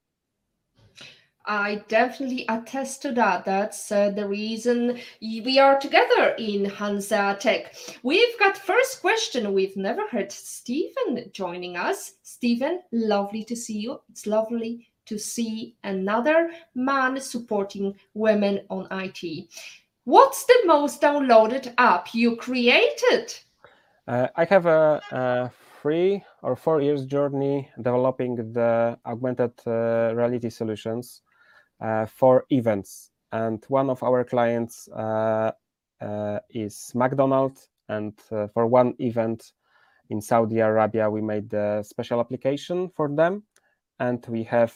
I definitely attest to that. That's uh, the reason we are together in Hansa Tech. We've got first question. We've never heard Stephen joining us. Stephen, lovely to see you. It's lovely to see another man supporting women on IT. What's the most downloaded app you created? Uh, I have a, a, three or four years journey developing the augmented uh, reality solutions uh, for events. And one of our clients uh, uh, is McDonald's. And uh, for one event in Saudi Arabia, we made a special application for them. And we have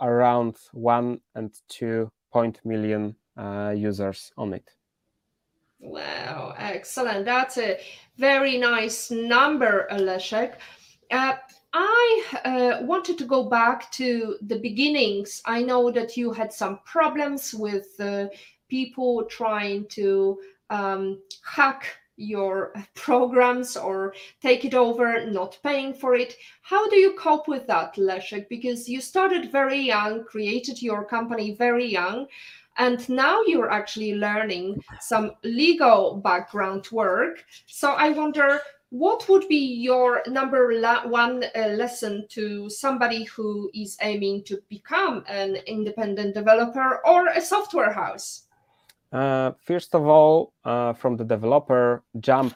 around one and two point million users on it. Wow, excellent. That's a very nice number, Leszek. Uh, I uh, wanted to go back to the beginnings. I know that you had some problems with uh, people trying to um, hack your [laughs] programs or take it over, not paying for it. How do you cope with that, Leszek? Because you started very young, created your company very young. And now you're actually learning some legal background work. So I wonder what would be your number one uh, lesson to somebody who is aiming to become an independent developer or a software house? Uh, first of all, uh, from the developer, jump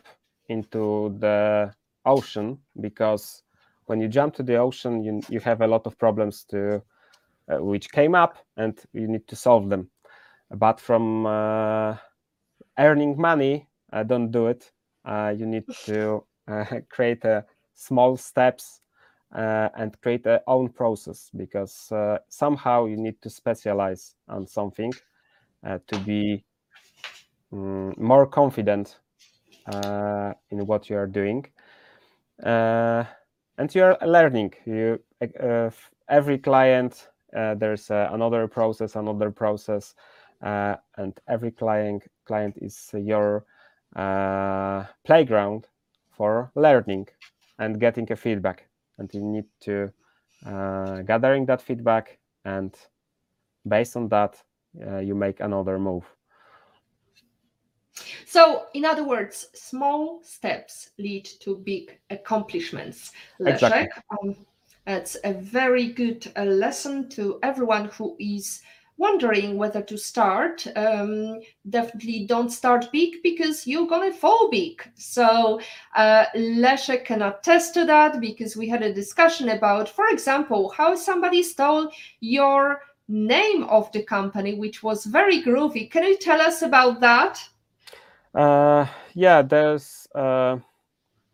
into the ocean because when you jump to the ocean, you, you have a lot of problems to uh, which came up and you need to solve them but from uh, earning money uh, don't do it. Uh, you need [laughs] to [laughs] create a small steps and create a own process because somehow you need to specialize on something to be um, more confident in what you are doing. And you are learning. You uh, every client uh, there's uh, another process another process Uh, and every client client is uh, your uh, playground for learning and getting a feedback and you need to gathering that feedback and based on that you make another move so, in other words, small steps lead to big accomplishments. Leszek, exactly. um, it's a very good uh, lesson to everyone who is wondering whether to start. Um, definitely don't start big because you're gonna fall big. So uh, Leszek can attest to that because we had a discussion about, for example, how somebody stole your name of the company, which was very groovy. Can you tell us about that? Uh, yeah, there's a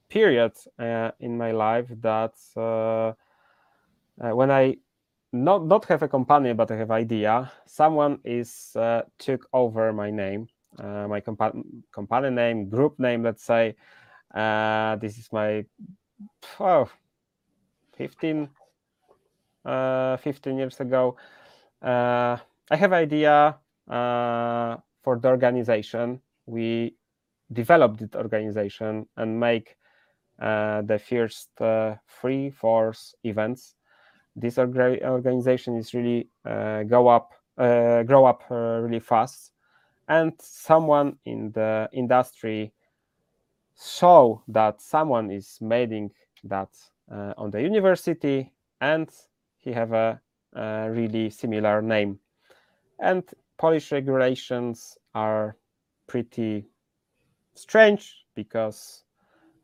period uh, in my life that uh, uh, when I not not have a company but I have idea, someone is uh, took over my name, uh, my compa- company name, group name. Let's say uh, this is my oh, 15, uh, 15 years ago. Uh, I have idea uh, for the organization we develop the organization and make the first three force events this organization is really uh, go up uh, grow up uh, really fast. And someone in the industry saw that someone is making that on the university and he have a, a really similar name. And polish regulations are pretty strange because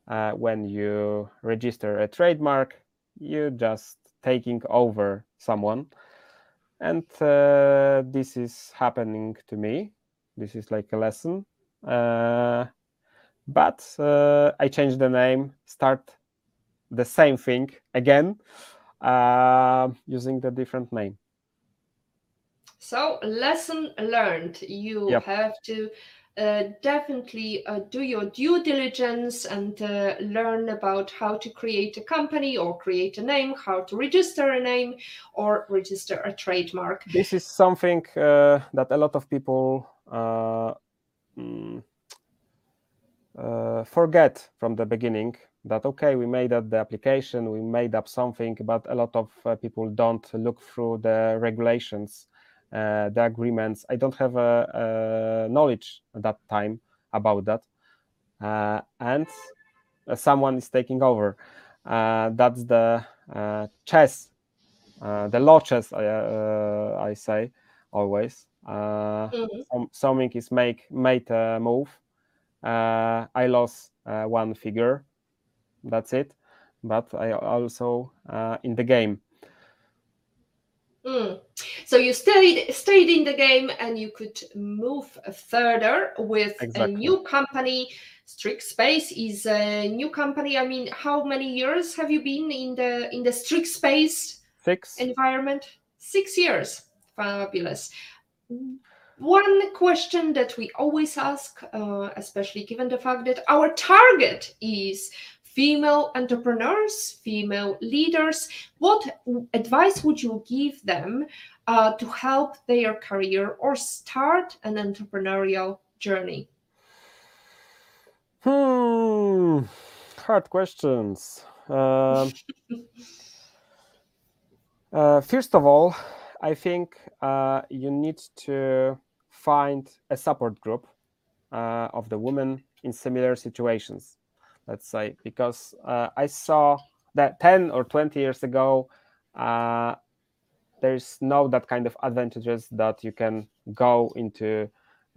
uh, when you register a trademark, you just taking over someone, and uh, this is happening to me. This is like a lesson, uh, but uh, I change the name, start the same thing again uh, using the different name. So lesson learned. You yep. have to uh, definitely uh, do your due diligence and uh, learn about how to create a company or create a name, how to register a name or register a trademark. This is something uh, that a lot of people uh, mm, forget from the beginning. That okay, we made up the application, we made up something, but a lot of people don't look through the regulations uh, the agreements. I don't have a, a knowledge at that time about that, uh, and uh, someone is taking over. Uh, that's the chess, the law chess. I, I say always. Mm-hmm. something is make made a move. I lost one figure. That's it. But I also in the game Mm. So you stayed stayed in the game and you could move further with exactly. a new company. Strict Space is a new company. I mean, how many years have you been in the in the Strict Space Six. environment? Six years. Fabulous. One question that we always ask, uh, especially given the fact that our target is female entrepreneurs, female leaders, what advice would you give them uh, to help their career or start an entrepreneurial journey? Hmm, hard questions. Um, [laughs] uh, first of all, I think uh, you need to find a support group uh, of the women in similar situations let's say, because uh, I saw that 10 or 20 years ago, uh, there's no that kind of advantages that you can go into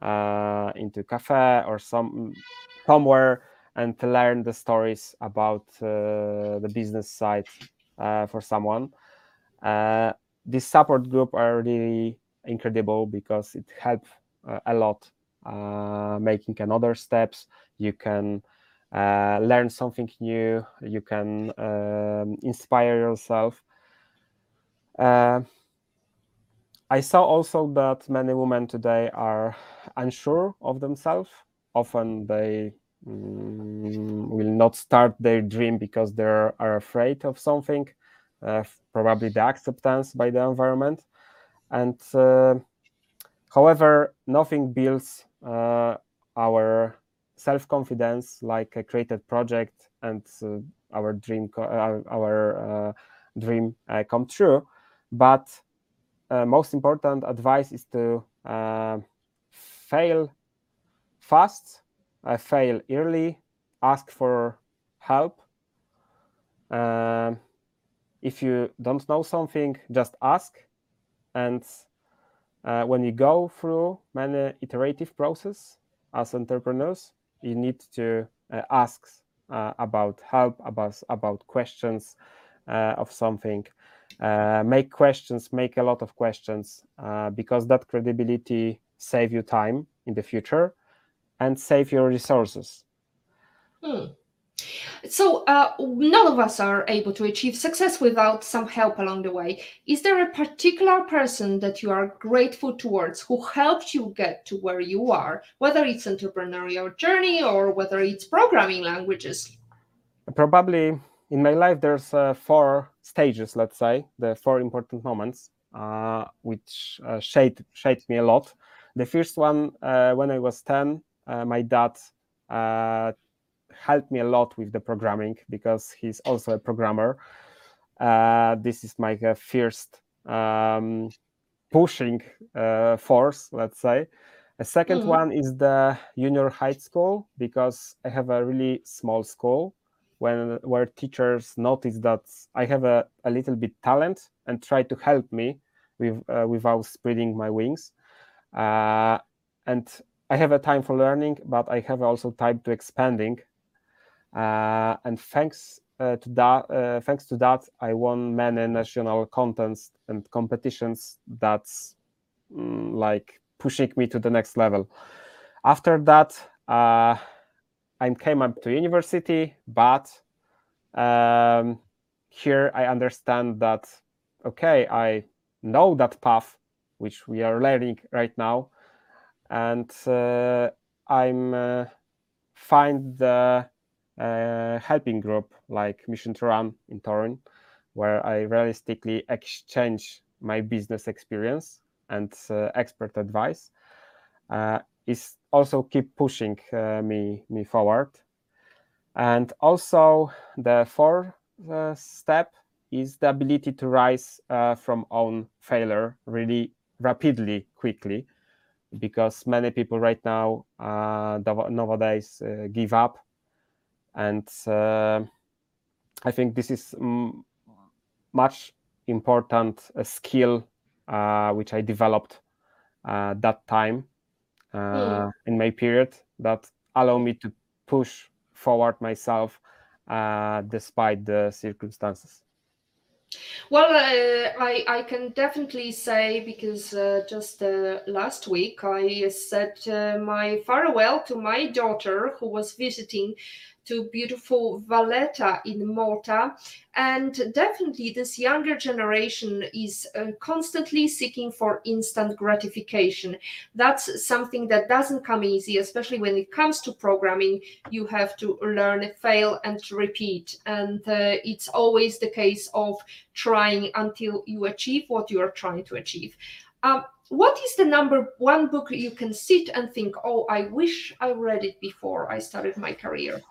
uh, into cafe or some somewhere and to learn the stories about uh, the business side uh, for someone. Uh, this support group are really incredible because it helps a lot making another steps you can uh, learn something new. You can um, inspire yourself. Uh, i saw also that many women today are unsure of themselves. Often they mm, will not start their dream because they are afraid of something uh, probably the acceptance by the environment. And uh, however nothing builds uh, our self-confidence like a created project and uh, our dream uh, our uh, dream come true. But most important advice is to fail fast fail early ask for help. If you don't know something just ask. And uh, when you go through many iterative process as entrepreneurs you need to uh, ask uh, about help about about questions uh, of something make questions make a lot of questions because that credibility save you time in the future and save your resources hmm. So, uh, none of us are able to achieve success without some help along the way. Is there a particular person that you are grateful towards who helped you get to where you are, whether it's entrepreneurial journey or whether it's programming languages? Probably in my life, there's uh, four stages, let's say, the four important moments, uh, which uh, shaped, shaped me a lot. The first one, uh, when I was 10, uh, my dad helped me a lot with the programming because he's also a programmer. Uh, this is my uh, first um, pushing uh, force, let's say. A 2nd mm-hmm. one is the junior high school because I have a really small school when where teachers notice that I have a, a little bit talent and try to help me with uh, without spreading my wings. Uh, and I have a time for learning, but I have also time to expanding uh, and thanks uh, to that, uh, thanks to that, I won many national contests and competitions. That's mm, like pushing me to the next level. After that, I came up to university, but um, here I understand that okay, I know that path which we are learning right now, and uh, I'm uh, find the uh, helping group like Mission to Run in Torun, where I realistically exchange my business experience and uh, expert advice. Uh, is also keep pushing uh, me me forward, and also the fourth uh, step is the ability to rise uh, from own failure really rapidly, quickly, because many people right now nowadays give up and uh, I think this is m- much important a skill uh, which I developed uh, that time mm. in my period that allow me to push forward myself uh, despite the circumstances. Well, uh, I, I can definitely say because uh, just uh, last week I said my farewell to my daughter who was visiting to beautiful Valletta in Malta. And definitely, this younger generation is uh, constantly seeking for instant gratification. That's something that doesn't come easy, especially when it comes to programming. You have to learn, fail, and repeat. And uh, it's always the case of trying until you achieve what you are trying to achieve. Um, what is the number one book you can sit and think, oh, I wish I read it before I started my career?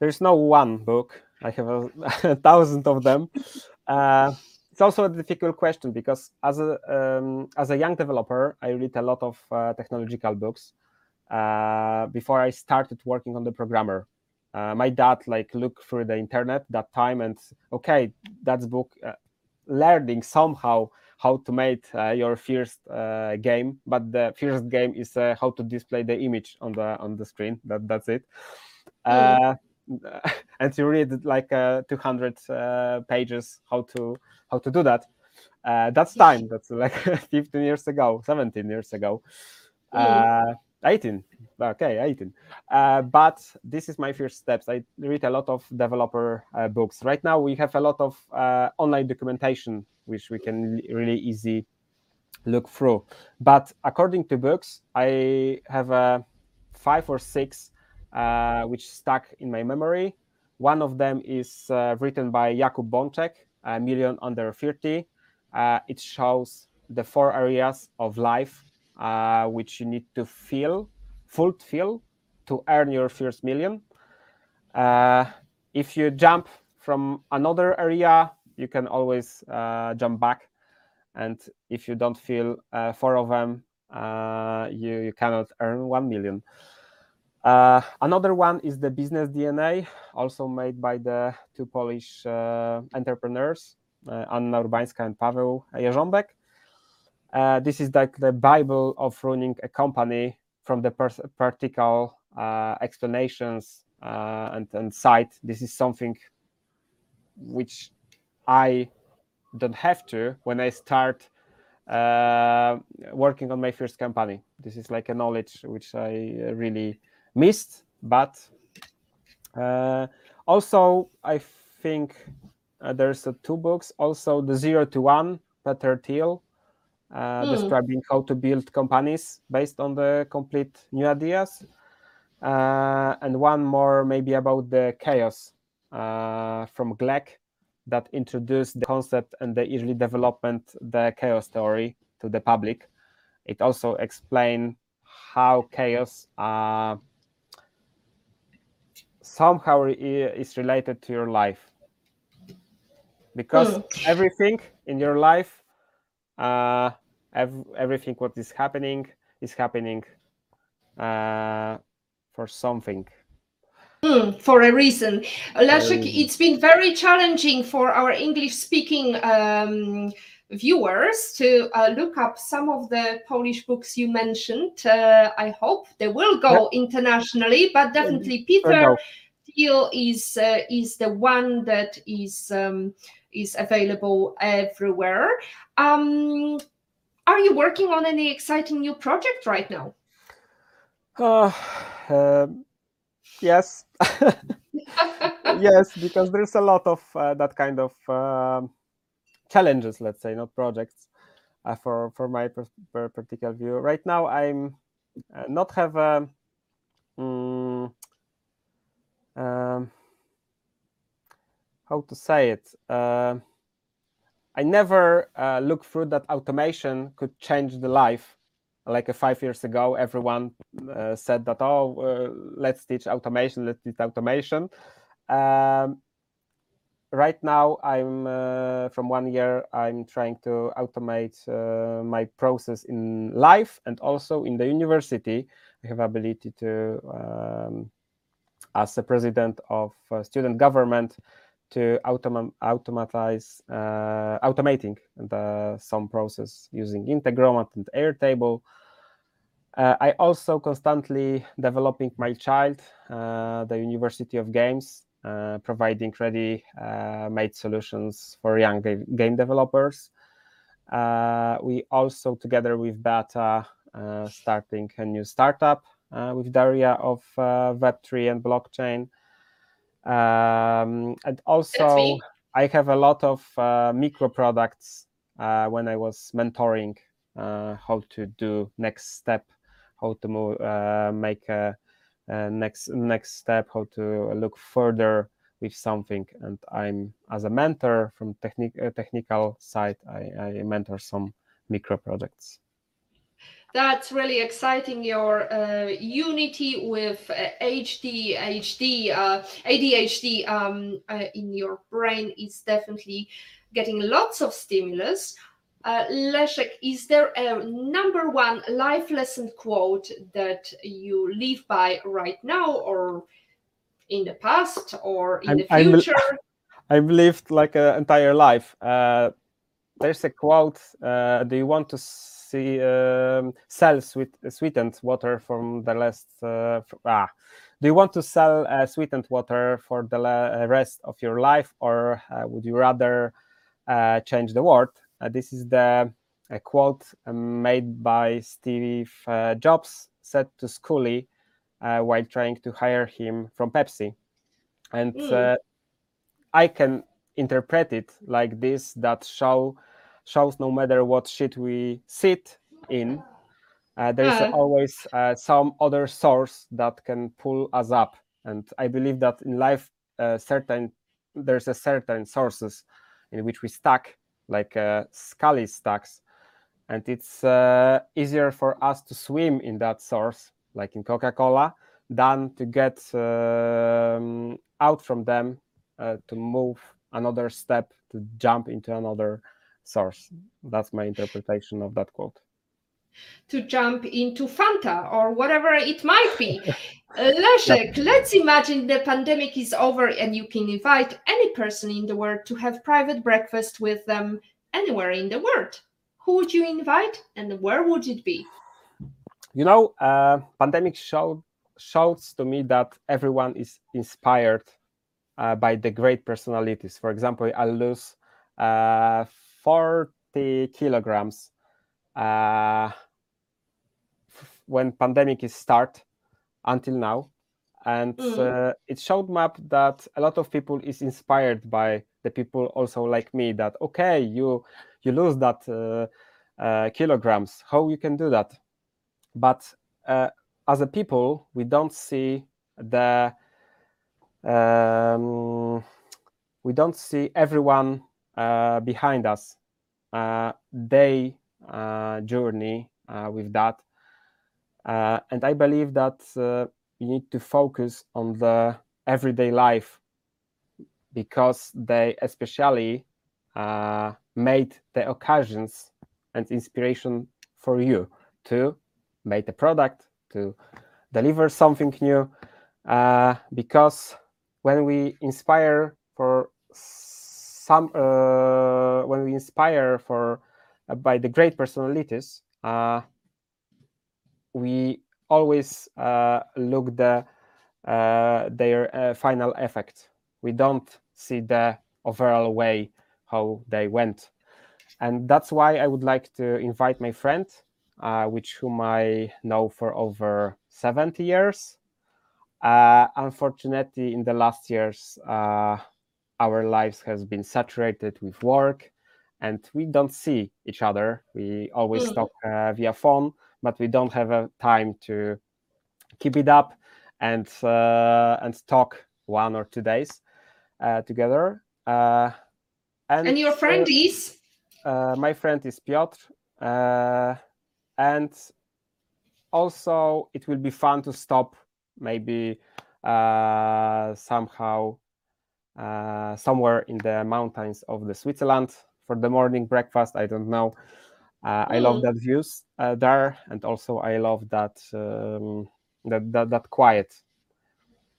There's no one book. I have a, [laughs] a thousand of them. Uh, it's also a difficult question because as a um, as a young developer, I read a lot of uh, technological books uh, before I started working on the programmer. Uh, my dad like looked through the internet that time and okay, that's book uh, learning somehow how to make uh, your first game, but the first game is how to display the image on the on the screen. That that's it. Mm [laughs] and you read like uh, 200 uh, pages how to how to do that Uh, that's time. That's like [laughs] 15 years ago, 17 years ago, uh, 18. Okay, 18. Uh, but this is my first steps. I read a lot of developer uh, books. Right now, we have a lot of uh, online documentation, which we can really easy look through. But according to books, I have a five or six uh, which stuck in my memory. One of them is uh, written by Jakub Bączek, a million under 30. Uh, it shows the four areas of life uh, which you need to feel, fulfill to earn your first million. Uh, if you jump from another area, you can always jump back. And if you don't feel four of them, you, you cannot earn 1 million. Uh, another one is the business DNA, also made by the two Polish uh, entrepreneurs, uh, Anna Urbańska and Paweł Jarząbek. Uh, this is like the Bible of running a company from the practical uh, explanations and, and site. This is something which I don't have to when I start working on my first company. This is like a knowledge which I really missed, but uh, also I think uh, there's uh, two books. Also, the Zero to One, Peter Thiel, uh, Hmm. describing how to build companies based on the complete new ideas, uh, and one more maybe about the chaos uh, from Gleick that introduced the concept and the early development the chaos theory to the public. It also explained how chaos uh, somehow is related to your life because Hmm. everything in your life uh, ev- everything what is happening is happening uh, for something Hmm, for a reason. Leszek, Um, it's been very challenging for our English speaking um, viewers to uh, look up some of the Polish books you mentioned. Uh, I hope they will go internationally, but definitely Peter. Thiel is uh, is the one that is um, is available everywhere. Um, are you working on any exciting new project right now? Uh, um, yes [laughs] [laughs] yes because there's a lot of uh, that kind of um, challenges let's say not projects uh, for for my per- per- particular view. Right now i'm uh, not have a mm, um, how to say it uh, i never uh, look through that automation could change the life. Like uh, five years ago everyone uh, said that oh let's teach automation let's teach automation. Um, right now i'm uh, from one year i'm trying to automate uh, my process in life and also in the university. I have ability to um, as a president of uh, student government to autom- automatize uh, automating the some process using integromat and airtable. Uh, I also constantly developing my child, uh, the University of Games, providing ready-made solutions for young game developers. Uh, we also, together with Beta, uh, starting a new startup uh, with area of uh, Web3 and blockchain. Um, and also. I have a lot of uh, micro products uh, when I was mentoring uh, how to do next step how to move, uh, make a next next step, how to look further with something. And I'm as a mentor from technic, uh, technical side, I, I mentor some micro projects. That's really exciting. Your uh, unity with uh, HD, HD, uh, ADHD um, uh, in your brain is definitely getting lots of stimulus. Uh, Leszek, is there a number one life lesson quote that you live by right now, or in the past, or in I'm- the future? [laughs] I've lived like an entire life. Uh, there's a quote: uh, "Do you want to see um, sell sweet, sweetened water from the last? Uh, ah, do you want to sell uh, sweetened water for the la- rest of your life, or uh, would you rather uh, change the world?" Uh, this is the a quote made by Steve uh, Jobs said to Sculley uh, while trying to hire him from Pepsi, and Mm. I can interpret it like this: that show shows no matter what shit we sit in, uh, there is Uh. always uh, some other source that can pull us up. And I believe that in life, uh, certain there's a certain sources in which we stuck, like uh, Sculley stacks, and it's uh, easier for us to swim in that source, like in Coca-Cola, than to get um, out from them uh, to move another step to jump into another source. That's my interpretation of that quote. To jump into Fanta or whatever it might be. [laughs] Uh, Leszek, let's imagine the pandemic is over and you can invite any person in the world to have private breakfast with them anywhere in the world. Who would you invite and where would it be? You know, uh, pandemic showed shows to me that everyone is inspired uh, by the great personalities. For example, I lose uh, 40 kilograms uh, when pandemic is start until now. And Mm. uh, it showed map that a lot of people is inspired by the people also like me that okay you you lose that uh, uh, kilograms. How you can do that? But uh, as a people we don't see the um, we don't see everyone uh, behind us. Uh, they journey uh, with that. Uh, and i believe that uh, you need to focus on the everyday life because they especially uh, made the occasions and inspiration for you to make a product to deliver something new. Uh, because when we inspire for some uh, when we inspire for uh, by the great personalities uh, we always uh, look the uh, their uh, final effect. We don't see the overall way how they went. And that's why i would like to invite my friend uh, which whom i know for over 70 years. Uh, unfortunately in the last years uh, our lives has been saturated with work and we don't see each other we always Mm. talk uh, via phone but we don't have a time to keep it up and uh, and talk one or two days uh, together uh, and, And your friend uh, is? uh, my friend is Piotr, uh, and also it will be fun to stop maybe uh, somehow uh, somewhere in the mountains of the Switzerland for the morning breakfast. I don't know. Uh, I love Mm. that views uh, there, and also I love that um, that, that that quiet.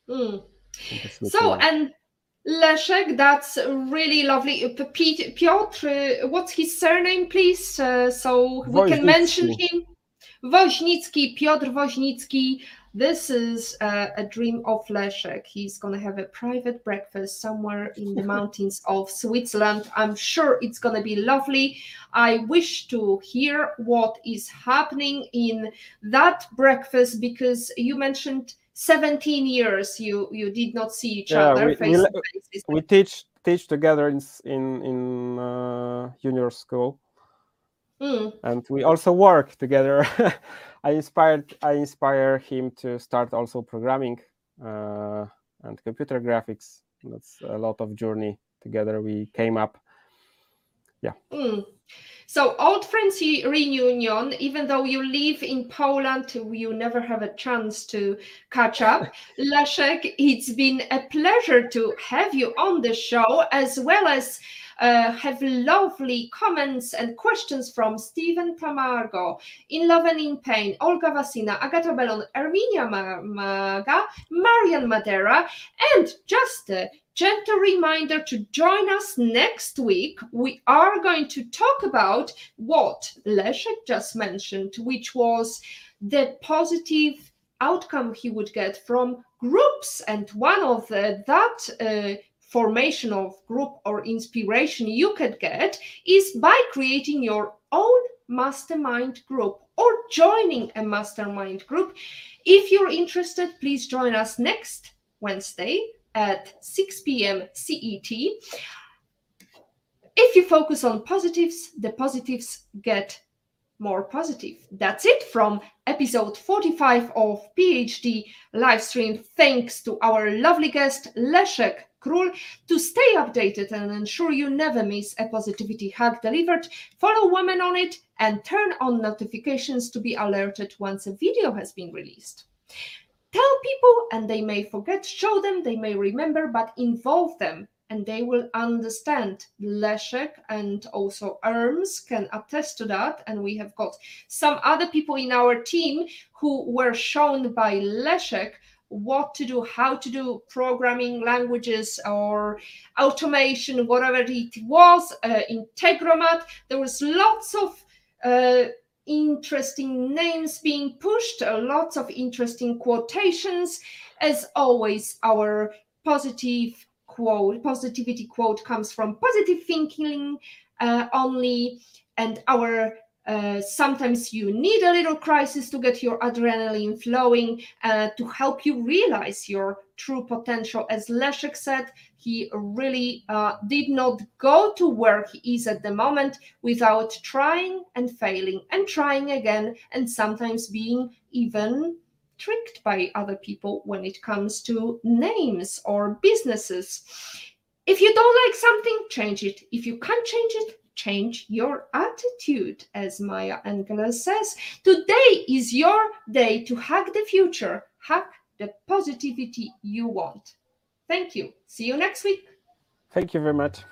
Mm. So, and Leszek, that's really lovely. P- Piotr, uh, what's his surname, please? Uh, so we can mention him. Woźnicki, Piotr Woźnicki. This is uh, a dream of Leszek. He's going to have a private breakfast somewhere in the [laughs] mountains of Switzerland. I'm sure it's going to be lovely. I wish to hear what is happening in that breakfast because you mentioned 17 years you you did not see each Yeah, other we- we face le- to face. We teach teach together in in in uh, junior school. Mm, and we also work together. [laughs] I inspired I inspire him to start also programming uh, and computer graphics. That's a lot of journey together. We came up. mm. So old friends reunion. Even though you live in Poland, you never have a chance to catch up. [laughs] Leszek, it's been a pleasure to have you on the show, as well as uh, have lovely comments and questions from Stephen Tamargo, In Love and in Pain, Olga Vasina, Agata Bellon, Erminia Ma- Maga, Marian Madera, and just a gentle reminder to join us next week. We are going to talk about what Leszek just mentioned, which was the positive outcome he would get from groups. And one of the, that uh, formation of group or inspiration you could get is by creating your own mastermind group or joining a mastermind group. If you're interested, please join us next Wednesday at 6 p.m. CET. If you focus on positives, the positives get more positive. That's it from episode 45 of PhD livestream. Thanks to our lovely guest, Leszek Król. To stay updated and ensure you never miss a positivity hack delivered, follow Women on It and turn on notifications to be alerted once a video has been released. Tell people and they may forget, show them, they may remember, but involve them and they will understand. Leszek and also Erms can attest to that. And we have got some other people in our team who were shown by Leszek what to do, how to do programming languages or automation, whatever it was, uh, Integromat. There was lots of uh, interesting names being pushed, uh, lots of interesting quotations. As always, our positive quote, positivity quote comes from positive thinking uh, only, and our uh, sometimes you need a little crisis to get your adrenaline flowing uh, to help you realize your true potential. As Leszek said, he really uh, did not go to where he is at the moment without trying and failing and trying again, and sometimes being even tricked by other people when it comes to names or businesses. If you don't like something, change it. If you can't change it, change your attitude, as Maya Angelou says. Today is your day to hack the future, hack the positivity you want. Thank you. See you next week. Thank you very much.